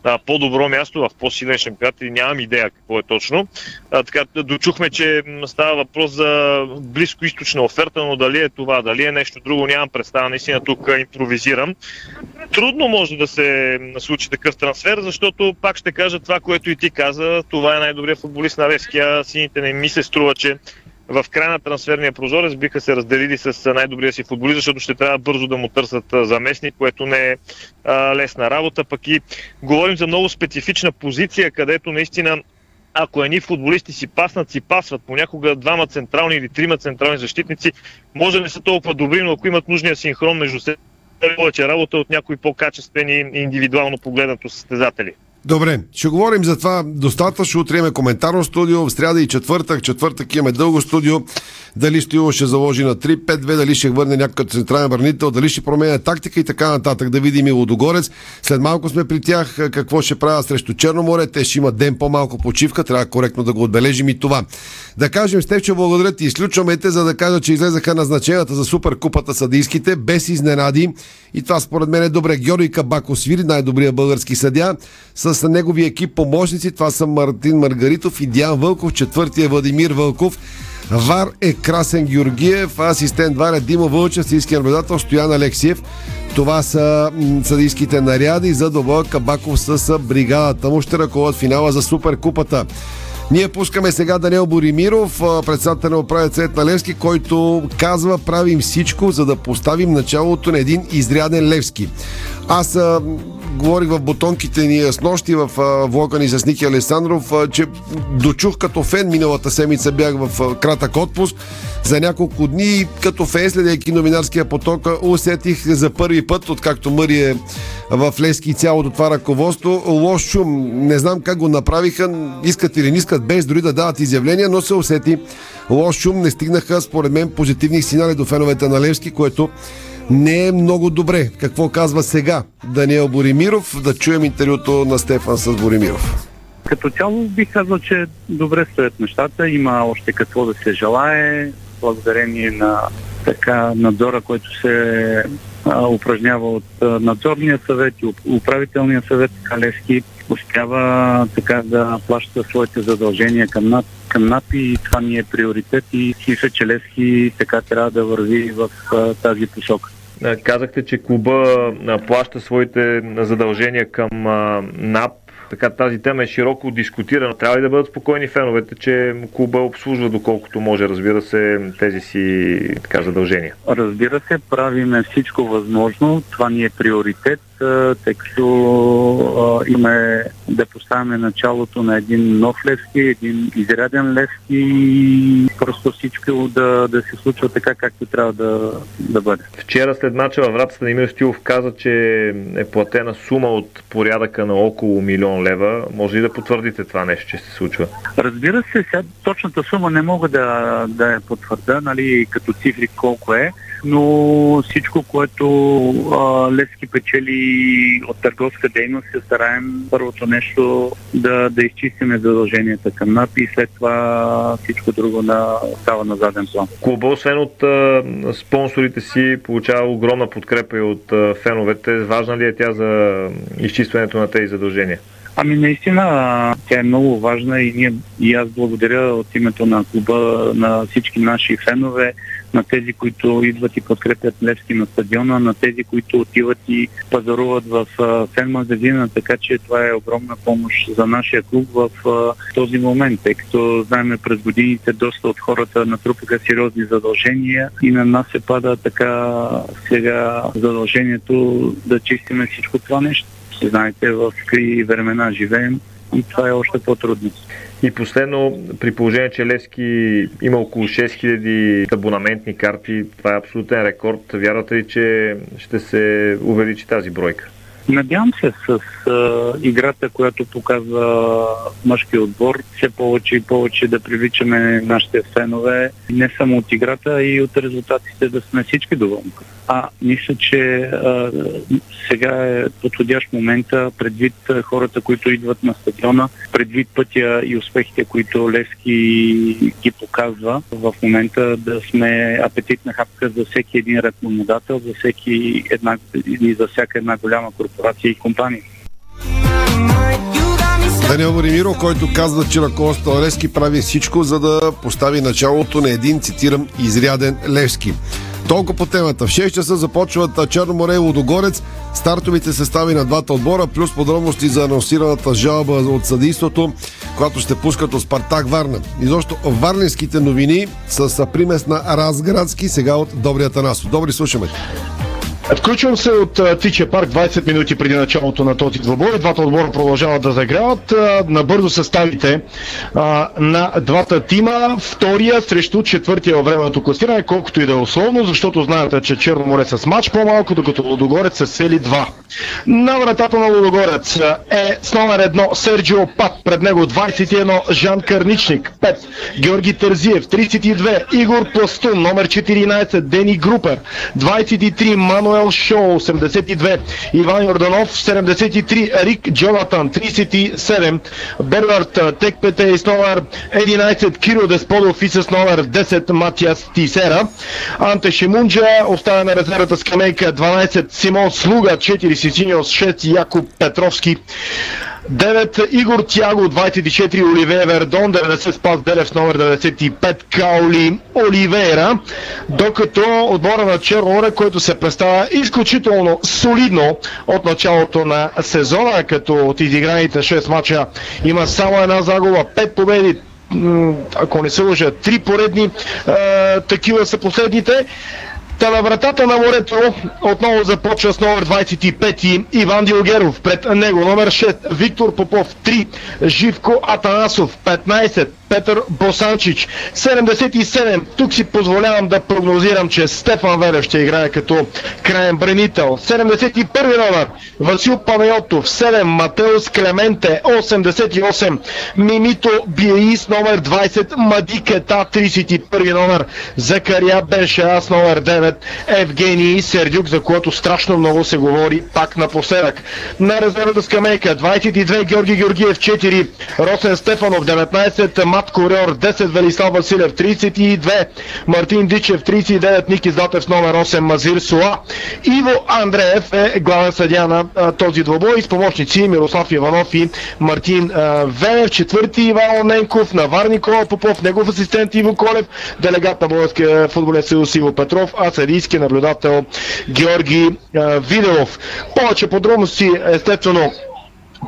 а, по-добро място в по-силен шампионат и нямам идея какво е точно. А, така, дочухме, че става въпрос за близко източна оферта, но дали е това, дали е нещо друго, нямам представа. Наистина тук импровизирам. Трудно може да се случи такъв трансфер, защото пак ще кажа това, което и ти каза. Това е най-добрият футболист на Левския. Сините не ми се струва, че в края на трансферния прозорец биха се разделили с най-добрия си футболист, защото ще трябва бързо да му търсят заместник, което не е а, лесна работа. Пък и говорим за много специфична позиция, където наистина ако едни футболисти си паснат, си пасват, понякога двама централни или трима централни защитници, може да не са толкова добри, но ако имат нужния синхрон между себе повече работа от някои по-качествени индивидуално погледнато състезатели. Добре, ще говорим за това достатъчно. Утре имаме коментарно студио, в сряда и четвъртък. Четвъртък имаме дълго студио. Дали Стоило ще заложи на 3-5-2, дали ще върне някакъв централен бранител, дали ще променя тактика и така нататък. Да видим и Лодогорец. След малко сме при тях какво ще правят срещу Черно море. Те ще имат ден по-малко почивка. Трябва коректно да го отбележим и това. Да кажем, Стевче, благодаря ти. Изключваме те, за да кажа, че излезаха назначенията за суперкупата съдийските без изненади. И това според мен е добре. Георги Кабако свири, най-добрия български съдя. С неговия екип помощници. Това са Мартин Маргаритов и Диан Вълков. Четвъртия Владимир Вълков. Вар е Красен Георгиев, асистент Вар е Дима Вълчев, съдийски наблюдател Стоян Алексиев. Това са съдийските наряди за Добоя Кабаков с бригадата му. Ще ръководят финала за Суперкупата. Ние пускаме сега Даниел Боримиров, председател на управител Цвет на Левски, който казва правим всичко, за да поставим началото на един изряден Левски. Аз а, говорих в бутонките ни с нощи в а, влога ни с Ники Александров, а, че дочух като фен миналата седмица бях в а, кратък отпуск за няколко дни като фен, следейки новинарския поток, усетих за първи път, откакто Мъри е в Лески и цялото това ръководство, лош шум. Не знам как го направиха, искат или не искат, без дори да дават изявления, но се усети лош шум. Не стигнаха, според мен, позитивни сигнали до феновете на Левски, което не е много добре. Какво казва сега Даниел Боримиров? Да чуем интервюто на Стефан с Боримиров. Като цяло бих казал, че добре стоят нещата. Има още какво да се желае, благодарение на така надзора, който се а, упражнява от а, надзорния съвет и управителния съвет Калевски успява така да плаща своите задължения към НАП, към НАП и това ни е приоритет и мисля, че Левски така трябва да върви в а, тази посока. Казахте, че клуба плаща своите задължения към НАП. Така тази тема е широко дискутирана. Трябва ли да бъдат спокойни феновете, че клуба обслужва доколкото може, разбира се, тези си така, задължения? Разбира се, правиме всичко възможно. Това ни е приоритет тъй като имаме да поставяме началото на един нов Левски, един изряден Левски и просто всичко да, да се случва така, както трябва да, да бъде. Вчера след мача във вратата Немир Стилов каза, че е платена сума от порядъка на около милион лева. Може ли да потвърдите това нещо, че се случва? Разбира се, сега точната сума не мога да, да я потвърда, нали, като цифри колко е но всичко, което а, Левски печели от търговска дейност, се стараем първото нещо да, да изчистиме задълженията към НАП и след това всичко друго на, става на заден план. Клуба, освен от а, спонсорите си, получава огромна подкрепа и от а, феновете. Важна ли е тя за изчистването на тези задължения? Ами наистина, тя е много важна и, ние, и аз благодаря от името на клуба на всички наши фенове, на тези, които идват и подкрепят Левски на стадиона, на тези, които отиват и пазаруват в фен магазина, така че това е огромна помощ за нашия клуб в този момент, тъй като знаеме през годините доста от хората натрупаха сериозни задължения и на нас се пада така сега задължението да чистиме всичко това нещо. Знаете, в какви времена живеем и това е още по-трудно. И последно, при положение, че Левски има около 6000 абонаментни карти, това е абсолютен рекорд. Вярвате ли, че ще се увеличи тази бройка? Надявам се с а, играта, която показва мъжки отбор, все повече и повече да привличаме нашите фенове, не само от играта, а и от резултатите да сме всички доволни. А мисля, че а, сега е подходящ момента, предвид хората, които идват на стадиона, предвид пътя и успехите, които Левски ги показва, в момента да сме апетитна хапка за всеки един рекламодател, за, всеки една, и за всяка една голяма корпорация и компания. Даниел Боримиро, който казва, че ръководството Левски прави всичко, за да постави началото на един, цитирам, изряден Левски. Толкова по темата. В 6 часа започват Черно море и Лодогорец. Стартовите състави на двата отбора, плюс подробности за анонсираната жалба от съдийството, която ще пускат от Спартак Варна. Изобщо варненските новини с примес на Разградски, сега от Добрия Танасов. Добри, слушаме. Включвам се от Тиче парк 20 минути преди началото на този двобой. Двата отбора продължават да загряват. Набързо съставите на двата тима. Втория срещу четвъртия във времето класиране, колкото и да е условно, защото знаете, че Черно море с матч по-малко, докато Лудогорец са сели 2. На вратата на Лудогорец е с номер едно Серджио Пат, пред него 21 Жан Карничник, 5 Георги Тързиев, 32 Игор Пластун, номер 14 Дени Групер, 23 Мануел Шоу, 82 Иван Йорданов, 73 Рик Джонатан, 37 Бернард Текпете с номер 11 Кирил Десподов и с номер 10 Матиас Тисера. Анте Шимунджа оставя на резервата скамейка 12 Симон Слуга, 4 Сисиньос, 6 Якоб Петровски. 9 Игор Тяго, 24 Оливея Вердон, 90 Спас Делев номер 95 Каули Оливейра, докато отбора на Черно който се представя изключително солидно от началото на сезона, като от изиграните 6 мача има само една загуба, 5 победи, ако не се лъжа, три поредни е, такива са последните. Та на вратата на морето отново започва с номер 25 Иван Дилгеров. Пред него номер 6 Виктор Попов 3 Живко Атанасов 15 Петър Босанчич. 77. Тук си позволявам да прогнозирам, че Стефан Велев ще играе като краен бранител. 71 номер Васил Панайотов. 7. Матеус Клементе. 88. Мимито Биеис номер 20. Мади Кета 31 номер. Закария Беншеас номер 9. Евгений Сердюк, за което страшно много се говори пак напоследък. На резервната скамейка 22 Георги Георгиев 4. Росен Стефанов 19. Мат Корьор 10, Велислав Василев 32, Мартин Дичев 39, Ники Златев номер 8, Мазир Суа. Иво Андреев е главен съдя на а, този двобой с помощници Мирослав Иванов и Мартин Венев, четвърти Иван Ненков, Навар Никола Попов, негов асистент Иво Колев, делегат на Българския футболен съюз Иво Петров, а съдийски наблюдател Георги а, Виделов. Повече подробности естествено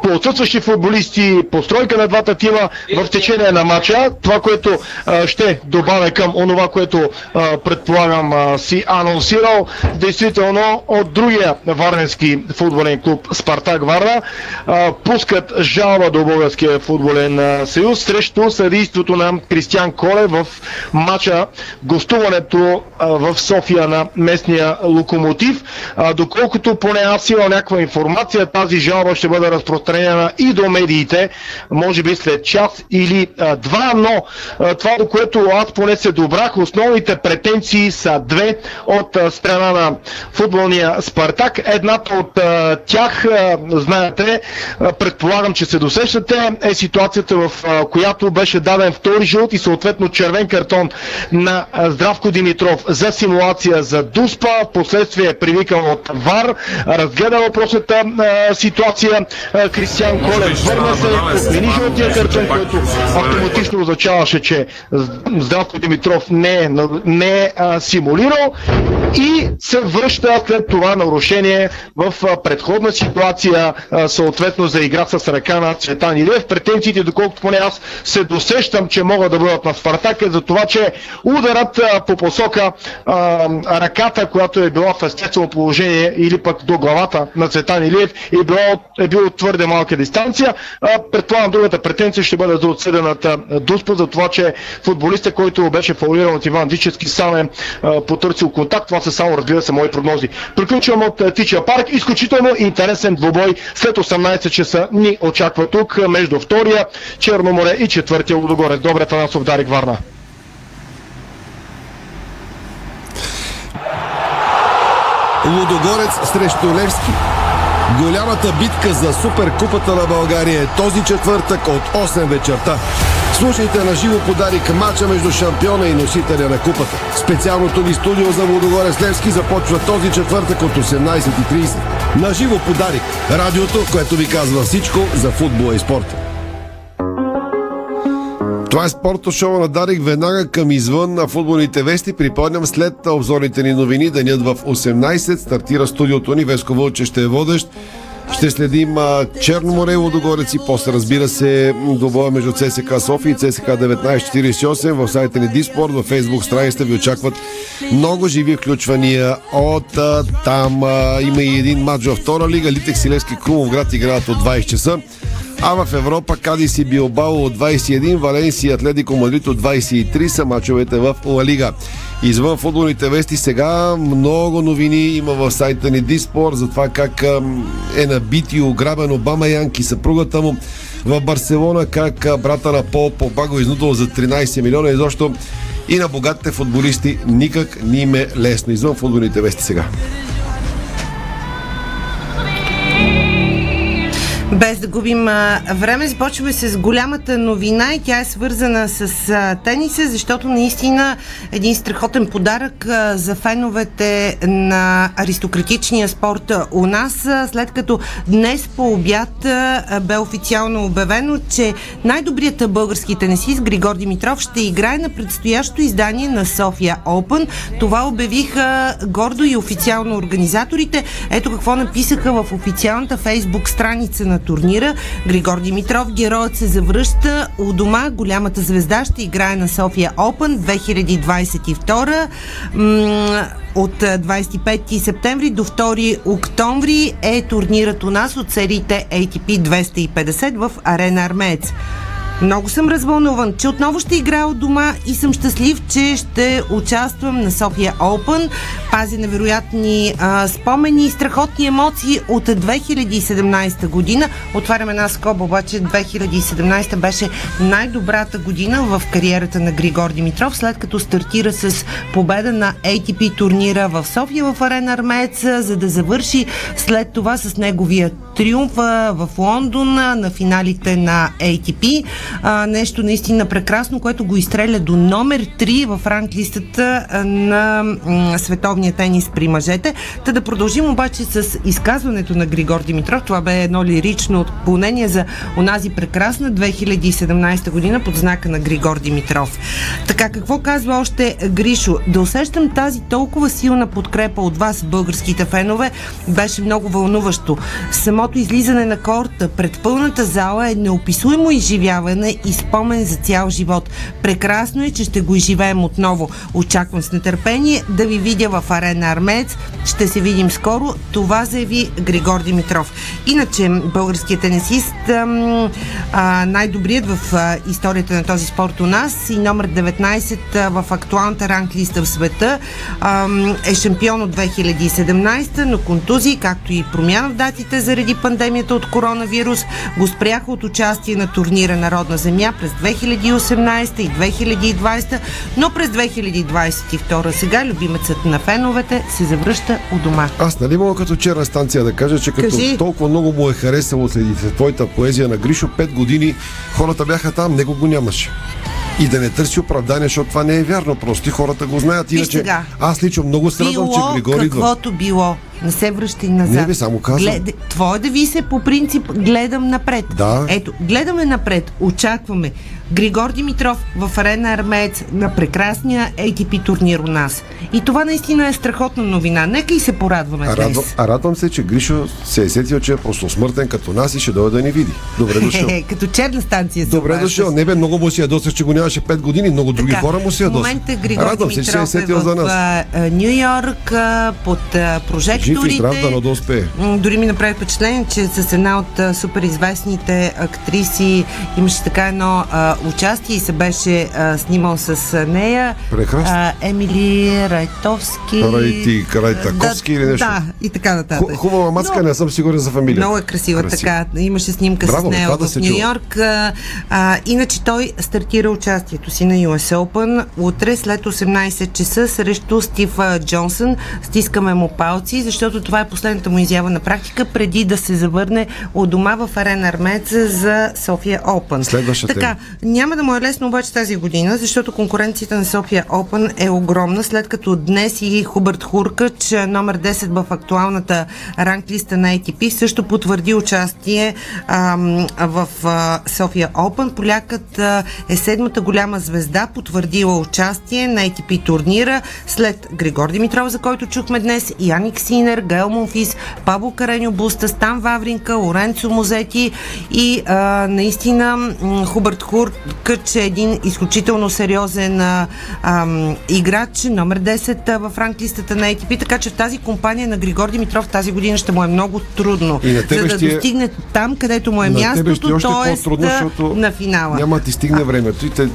по отсъстващи футболисти, постройка на двата тима в течение на матча. Това, което а, ще добавя към онова, което а, предполагам а, си анонсирал, действително от другия варненски футболен клуб Спартак Варна а, пускат жалба до Българския футболен съюз срещу съдейството на Кристиан Коле в матча гостуването а, в София на местния локомотив. А, доколкото поне аз имам някаква информация, тази жалба ще бъде разпространена разпространена и до медиите, може би след час или а, два, но а, това, до което аз поне се добрах, основните претенции са две от а, страна на футболния Спартак. Едната от а, тях, а, знаете, а, предполагам, че се досещате, е ситуацията, в а, която беше даден втори жълт и съответно червен картон на а, Здравко Димитров за симулация за Дуспа, последствие е привикан от ВАР, разгледа въпросната а, ситуация, а, Кристиан Колев върна се, отмени жълтия картон, който автоматично означаваше, че Здравко Димитров не е, не е а, симулирал и се връща след това нарушение в а, предходна ситуация, а, съответно за игра с ръка на Цветан Илиев. Претенциите, доколкото поне аз се досещам, че могат да бъдат на Спартак е за това, че ударът а, по посока а, ръката, която е била в естествено положение или пък до главата на Цветан Илиев е, било, е бил твърде малка дистанция. Предполагам, другата претенция ще бъде за отсъдената Дуспа за това, че футболиста, който беше фаулиран от Иван Дичевски, сам е потърсил контакт. Това са само, разбира се, мои прогнози. Приключвам от Тичия парк. Изключително интересен двубой след 18 часа ни очаква тук между втория Черноморе и четвъртия Лудогорец. Добре, Танасов Дарик Варна. Лудогорец срещу Левски. Голямата битка за Суперкупата на България е този четвъртък от 8 вечерта. Слушайте на живо подарик мача между шампиона и носителя на купата. Специалното ни студио за Водогорец Левски започва този четвъртък от 18.30. На живо подарик. Радиото, което ви казва всичко за футбола и спорта. Това е спорто шоу на Дарик веднага към извън на футболните вести. Припомням след обзорните ни новини, денят в 18 стартира студиото ни. Веско Вълче ще е водещ. Ще следим Черно море, Лодогорец и после разбира се добоя между ЦСК София и ЦСК 1948 в сайта ни Диспорт, в фейсбук страницата ви очакват много живи включвания от там. Има и един матч във втора лига. Литек Силевски Крумов град играят от 20 часа. А в Европа Кадис и Билбао от 21, Валенсия и Атлетико Мадрид от 23 са мачовете в Ла Лига. Извън футболните вести сега много новини има в сайта ни Диспор за това как е набит и ограбен Обама Янки, съпругата му в Барселона, как брата на Пол Попа го изнудил за 13 милиона и защо и на богатите футболисти никак не им е лесно. Извън футболните вести сега. Без да губим а, време, започваме с голямата новина и тя е свързана с а, тениса, защото наистина един страхотен подарък а, за феновете на аристократичния спорт у нас, след като днес по обяд бе официално обявено, че най-добрият български тенисист Григор Димитров ще играе на предстоящо издание на София Open. Това обявиха гордо и официално организаторите. Ето какво написаха в официалната фейсбук страница на турнира. Григор Димитров, героят се завръща у дома. Голямата звезда ще играе на София Open 2022 от 25 септември до 2 октомври е турнирът у нас от сериите ATP 250 в Арена Армеец. Много съм развълнуван, че отново ще играя от дома и съм щастлив, че ще участвам на София Open. Пази невероятни а, спомени и страхотни емоции от 2017 година. Отварям една скоба, обаче 2017 беше най-добрата година в кариерата на Григор Димитров, след като стартира с победа на ATP турнира в София в Арена Армеец, за да завърши след това с неговия триумф в Лондон на финалите на ATP а, нещо наистина прекрасно, което го изстреля до номер 3 в ранглистата на м, световния тенис при мъжете. Та да продължим обаче с изказването на Григор Димитров. Това бе едно лирично отклонение за онази прекрасна 2017 година под знака на Григор Димитров. Така, какво казва още Гришо? Да усещам тази толкова силна подкрепа от вас, българските фенове, беше много вълнуващо. Самото излизане на корта пред пълната зала е неописуемо изживяване и спомен за цял живот. Прекрасно е, че ще го изживеем отново. Очаквам с нетърпение да ви видя в арена Армеец. Ще се видим скоро. Това заяви Григор Димитров. Иначе, българският тенисист, най-добрият в историята на този спорт у нас и номер 19 а, в актуалната ранглиста в света е шампион от 2017, но контузии, както и промяна в датите заради пандемията от коронавирус, го спряха от участие на турнира Народна земя през 2018 и 2020, но през 2022 сега любимецът на феновете се завръща у дома. Аз нали мога като черна станция да кажа, че като Кажи. толкова много му е харесало след твоята поезия на Гришо, 5 години хората бяха там, него го нямаше. И да не търси оправдание, защото това не е вярно. Просто хората го знаят. Иначе аз лично много се радвам, че Григори идва. каквото било. Не се връщай назад. Не, бе, само казвам. Глед... Твое да ви се по принцип гледам напред. Да. Ето, гледаме напред, очакваме. Григор Димитров в арена Армеец на прекрасния ATP турнир у нас. И това наистина е страхотна новина. Нека и се порадваме А днес. радвам, а радвам се, че Гришо се е сетил, че е просто смъртен като нас и ще дойде да ни види. Добре дошъл. Като черна станция Добре дошъл. Не бе, много му си ядосах, че го нямаше 5 години. Много други Така, хора му си В ядосах. момента Григор Радвам се, че се е Димитров е сетил в за нас. Нью Йорк под а, Жив и здрав, да успее. М, Дори ми направи впечатление, че с една от а, супер известните актриси имаше така едно а, участие и се беше а, снимал с нея. Прекрасно. А, Емили Райтовски. Райти, Райтаковски или нещо. Да, и така нататък. Ху- Хубава маска, не съм сигурен за фамилия. Много е красива, Красива. така. Имаше снимка Браво, с нея да в Нью. Йорк. А, а, иначе той стартира участието си на US Open утре след 18 часа срещу Стив Джонсън. Стискаме му палци, защото това е последната му изява на практика преди да се завърне от дома в арена Армеца за София Open. Следващата Така, няма да му е лесно обаче тази година, защото конкуренцията на София Open е огромна, след като днес и Хубърт Хуркач, номер 10 в актуалната ранглиста на ATP, също потвърди участие ам, в а, София Open. Полякът а, е седмата голяма звезда, потвърдила участие на ATP турнира след Григор Димитров, за който чухме днес, и Яник Син Синер, Гаел Монфис, Пабло Кареньо Буста, Стан Вавринка, Лоренцо Мозети и а, наистина Хубърт Хуркъч е един изключително сериозен а, играч, номер 10 а, в ранглистата на ATP, така че в тази компания на Григор Димитров тази година ще му е много трудно, И на тебе за да ще е- достигне там, където му е На е мястото, т.е. защото на финала. Няма да ти стигне времето. И те,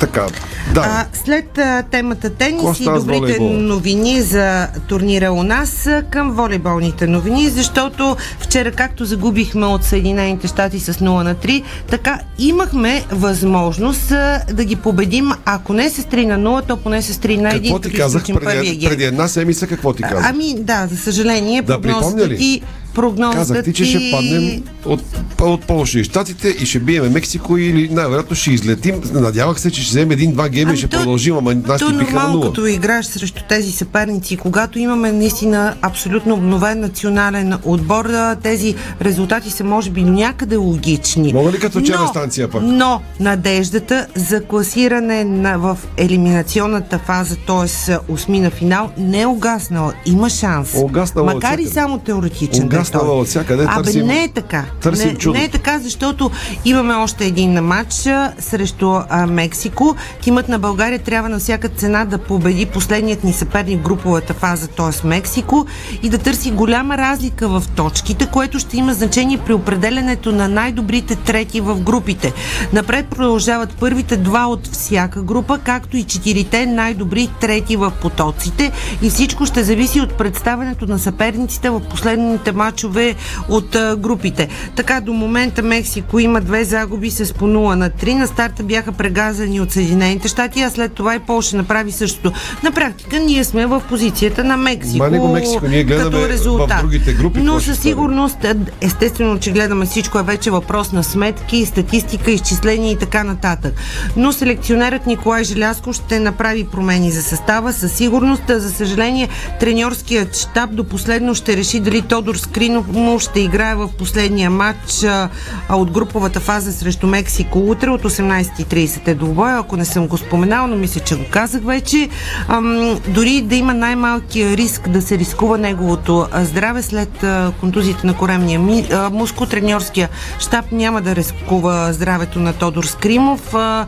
така, да. А, след а, темата тенис и става с добрите новини за турнира у нас към волейболните новини, защото вчера както загубихме от Съединените щати с 0 на 3, така имахме възможност да ги победим, ако не с 3 на 0, то поне с 3 на 1. Какво ти казах преди, преди една седмица? Какво ти казах? Ами да, за съжаление, Да ли? ти, прогнозата Казах ти, че ще паднем от, от Полша и Штатите и ще биеме Мексико или най-вероятно ще излетим. Надявах се, че ще вземем един-два гейма и ще продължим, ама нас То ни биха на нула. като играеш срещу тези съперници, когато имаме наистина абсолютно обновен национален отбор, тези резултати са може би някъде логични. Мога ли като вчера станция пък? Но надеждата за класиране на, в елиминационната фаза, т.е. осми на финал, не е угаснала. Има шанс. Угаснала Макар и само теоретичен. да е Угаснала той. отвсякъде, Абе, търсим- не е така. търсим не, чудо. не е така, защото имаме още един матч а, срещу а, Мексико. Тимът на България трябва на всяка цена да победи последният ни съперник в груповата фаза, т.е. Мексико, и да търси голяма разлика в точките, което ще има значение при определенето на най-добрите трети в групите. Напред продължават първите два от всяка група, както и четирите най-добри трети в потоците и всичко ще зависи от представянето на съперниците в последните матчове от групите. Така до момента Мексико има две загуби с по 0 на 3. На старта бяха прегазани от Съединените щати, а след това и Полша направи същото. На практика ние сме в позицията на Мексико. Ма не го Мексико, ние гледаме като в резултат. другите групи Но със сигурност, естествено, че гледаме всичко е вече въпрос на сметки, статистика, изчисления и така нататък. Но селекционерът Николай Желязко ще направи промени за състава със сигурност. За съжаление, треньорският щаб до последно ще реши дали Тодор Скринов му ще играе в последния матч а, от груповата фаза срещу Мексико утре от 18.30 е двубоя, ако не съм го споменал, но мисля, че го казах вече. Ам, дори да има най-малкия риск да се рискува неговото здраве след а, контузията на коремния ми, а, мускул, треньорския щаб няма да рискува здравето на Тодор Скримов а,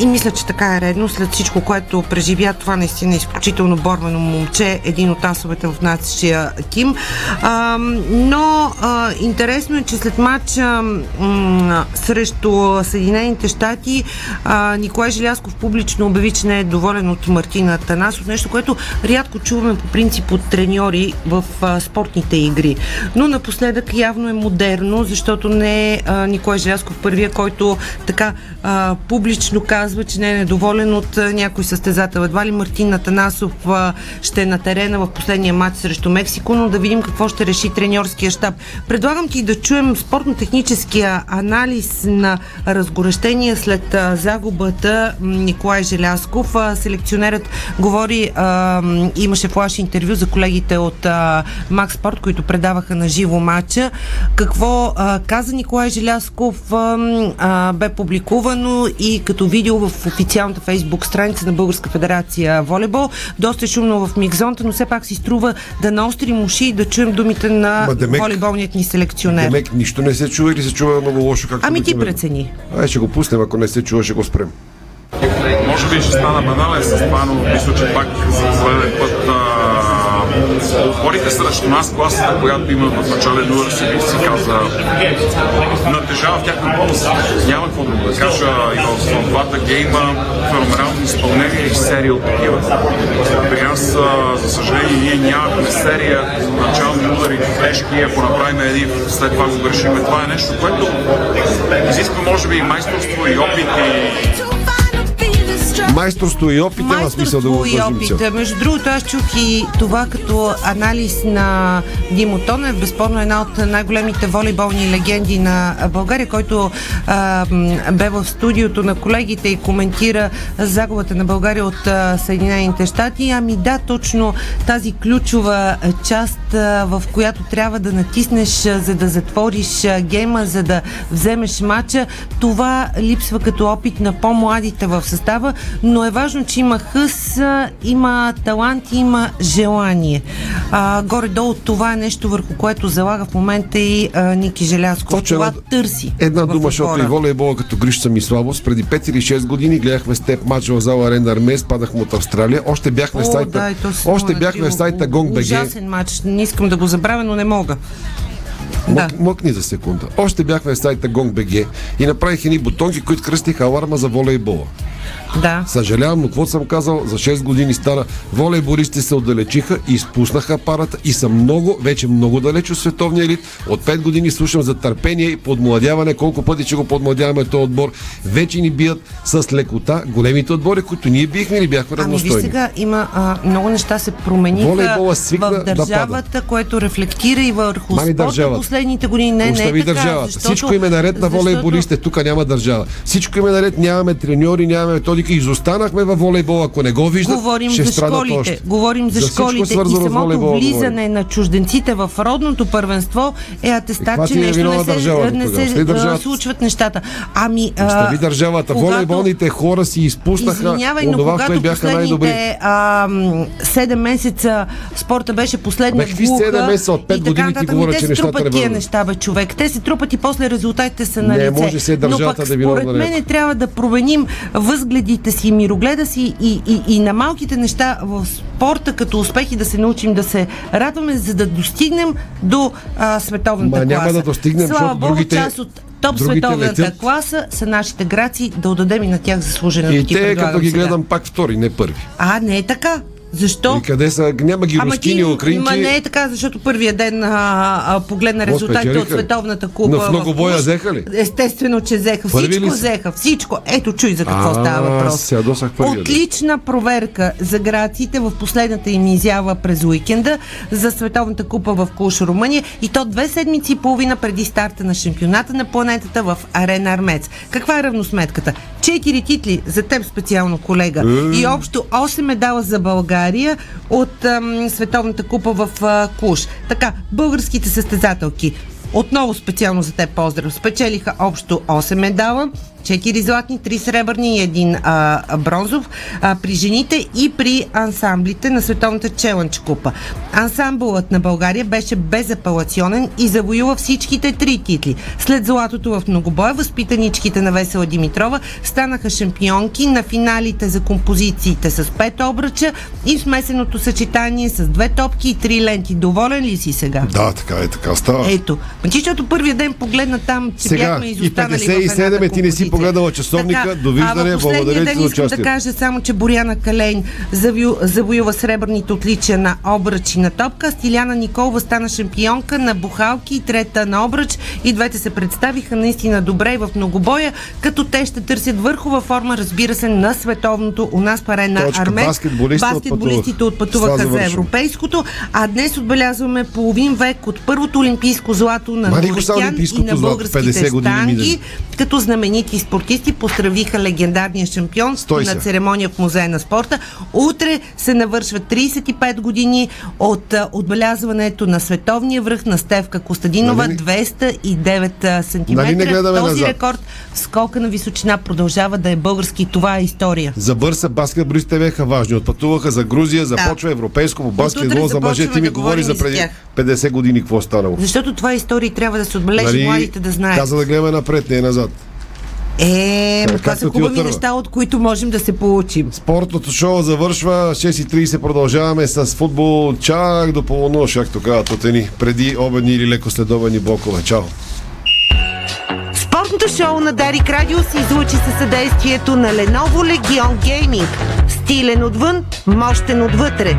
и мисля, че така е редно след всичко, което преживя това наистина е изключително борбено момче, един от асовете в нашия тим. А, но а, интересно е, че след матча м, срещу Съединените щати а, Николай Желязков публично обяви, че не е доволен от Мартина Танасов, нещо, което рядко чуваме по принцип от треньори в а, спортните игри. Но напоследък явно е модерно, защото не е а, Николай Желязков първия, който така а, публично казва, че не е недоволен от а, някой състезател. Едва ли Мартин Атанасов а, ще е на терена в последния матч срещу Мексико, но да видим какво ще реши треньорския щаб. Предлагам ти да чуем спортно-техническия анализ на разгорещения след загубата Николай Желязков. А, селекционерът говори, а, имаше флаш интервю за колегите от Макс Спорт, които предаваха на живо матча. Какво а, каза Николай Желязков а, бе публикувано и като видео в официалната фейсбук страница на Българска федерация волейбол. Доста е шумно в микзонта, но все пак си струва да наострим уши и да чуем думите на Ма, демек- волейболният ни селекционер. Демек, нищо не се чува или се чува много лошо, както Ами ти обикновено? прецени. Ай, ще го пуснем, ако не се чува, ще го спрем. Може би ще стана банален с това, но мисля, че пак за пореден път а, опорите срещу нас, класата, която имат в начален удар, си, си каза, натежава в тяхна полза. Няма какво друго да кажа и в двата гейма феноменално изпълнение и серия от такива. При нас, за съжаление, ние нямахме серия начални удари тежки, ако направим един, след това го грешиме. Това е нещо, което изисква може би и майсторство и опит и Майсторство и опит няма смисъл да го и дължим опит. Между другото, аз чух и това като анализ на Димо Тонев, безспорно една от най-големите волейболни легенди на България, който а, бе в студиото на колегите и коментира загубата на България от а, Съединените щати. Ами да, точно тази ключова част, а, в която трябва да натиснеш, за да затвориш гейма, за да вземеш матча, това липсва като опит на по-младите в състава. Но е важно, че има хъс, има талант, има желание. А, горе-долу това е нещо, върху което залага в момента и а, Ники Желязков. Точно това една- търси. Една дума, защото и волейбола като Гришца ми слабост. Преди 5 или 6 години гледахме с теб матч в зала Арена Армеец, падахме от Австралия. Още бяхме в О, сайта, да, и още бяхме в сайта GongBG. Ужасен матч. Не искам да го забравя, но не мога. Мък, Мъкни за секунда. Още бяхме в сайта GongBG и направих едни бутонки, които кръстиха аларма за волейбола. Да. Съжалявам, но какво съм казал, за 6 години стара, волейболистите се отдалечиха и изпуснаха апарата и са много, вече много далеч от световния елит. От 5 години слушам за търпение и подмладяване, колко пъти ще го подмладяваме този отбор. Вече ни бият с лекота големите отбори, които ние бихме или бяхме Ами виж равностойни. сега, има а, много неща се промениха в да държавата, което рефлектира и върху Мами спорта държавата. Последните години. Не, не Остави е така, държавата. защото- Всичко им е наред на волейболистите. Тук няма държава. Всичко им е наред. Нямаме треньори, нямаме методика. Изостанахме във волейбола. Ако не го виждат, Говорим ще за школите. още. Говорим за, За всичко школите и самото влизане на чужденците в родното първенство е атестат, че е нещо не се, не се държавата. случват нещата. Ами, Остави държавата. когато- Волейболните хора си изпуснаха Извинявай, но когато бяха най-добри. последните а, м, 7 месеца спорта беше последна глуха 7 месеца? От пет и така години ти говоря, че нещата не тия неща, бе, човек. Те се трупат и после резултатите са на Не лице. може държавата Но пък да според мен трябва да променим възгледите си, мирогледа си и, и, и на малките неща в спорта като успехи да се научим да се радваме, за да достигнем до а, световната Ма няма класа. да достигнем, Слава Богу, другите- част от топ световната летят. класа са нашите граци, да отдадем и на тях заслуженото. И те, като ги сега. гледам пак втори, не първи. А, не е така. Защо? И къде са? Няма ги Ама рускини, ти, украинки. ма не е така, защото първия ден а, а, погледна резултатите от? Световната купа. Но в многобоя Клуш. взеха ли? Естествено, че взеха. Първи Всичко взеха. Всичко. Ето, чуй за какво А, става въпрос. се ядосах първия ден. Отлична проверка за грациите в последната им изява през уикенда за Световната купа в Куш, Румъния и то две седмици и половина преди старта на шампионата на планетата в Арена Армец. Каква е равносметката? Четири титли за теб специално, колега. Е. И общо 8 медала за България от ам, Световната купа в а, Куш. Така, българските състезателки отново специално за теб поздрав. Спечелиха общо 8 медала, 4 златни, 3 сребърни и 1 а, бронзов а, при жените и при ансамблите на Световната челендж купа. Ансамбълът на България беше безапелационен и завоюва всичките три титли. След златото в многобой, възпитаничките на Весела Димитрова станаха шампионки на финалите за композициите с 5 обръча и смесеното съчетание с две топки и три ленти. Доволен ли си сега? Да, така е, така става. Ето. Ти, защото първия ден погледна там, че Сега, бяхме и изостанали в 57 едната е, ти не си погледала часовника. Така, Довиждане, благодаря ти за искам да кажа само, че Боряна Калейн завю, завоюва сребърните отличия на обръч и на топка. Стиляна Николова стана шампионка на бухалки и трета на обръч. И двете се представиха наистина добре и в многобоя, като те ще търсят върхова форма, разбира се, на световното у нас паре на Точка. Армет. Баскетболистите Баскетболистите отпътуваха. това за европейското, а днес отбелязваме половин век от първото олимпийско злато на Норикян и на българските 50 години штанги, минали. като знаменити спортисти поздравиха легендарния шампион на церемония в Музея на спорта. Утре се навършват 35 години от а, отбелязването на световния връх на Стевка Костадинова Нали- 209 см. Нали не гледаме Този назад? рекорд в скока на височина продължава да е български. Това е история. За бърса баскетболистите бяха важни. Отпътуваха за Грузия, започва европейско по баскетбол за мъже. Ти ми да говори за преди тях. 50 години какво е станало. Защото това е история трябва да се отбележи младите да знаят. Нали, Каза да гледаме напред, не назад. Е, ма това са хубави отърва. неща, от които можем да се получим. Спортното шоу завършва 6.30. Продължаваме с футбол чак до полунощ, както казват от едни преди обедни или леко следобедни блокове. Чао! Спортното шоу на Дарик Радио се излучи със съдействието на Lenovo Legion Gaming. Стилен отвън, мощен отвътре.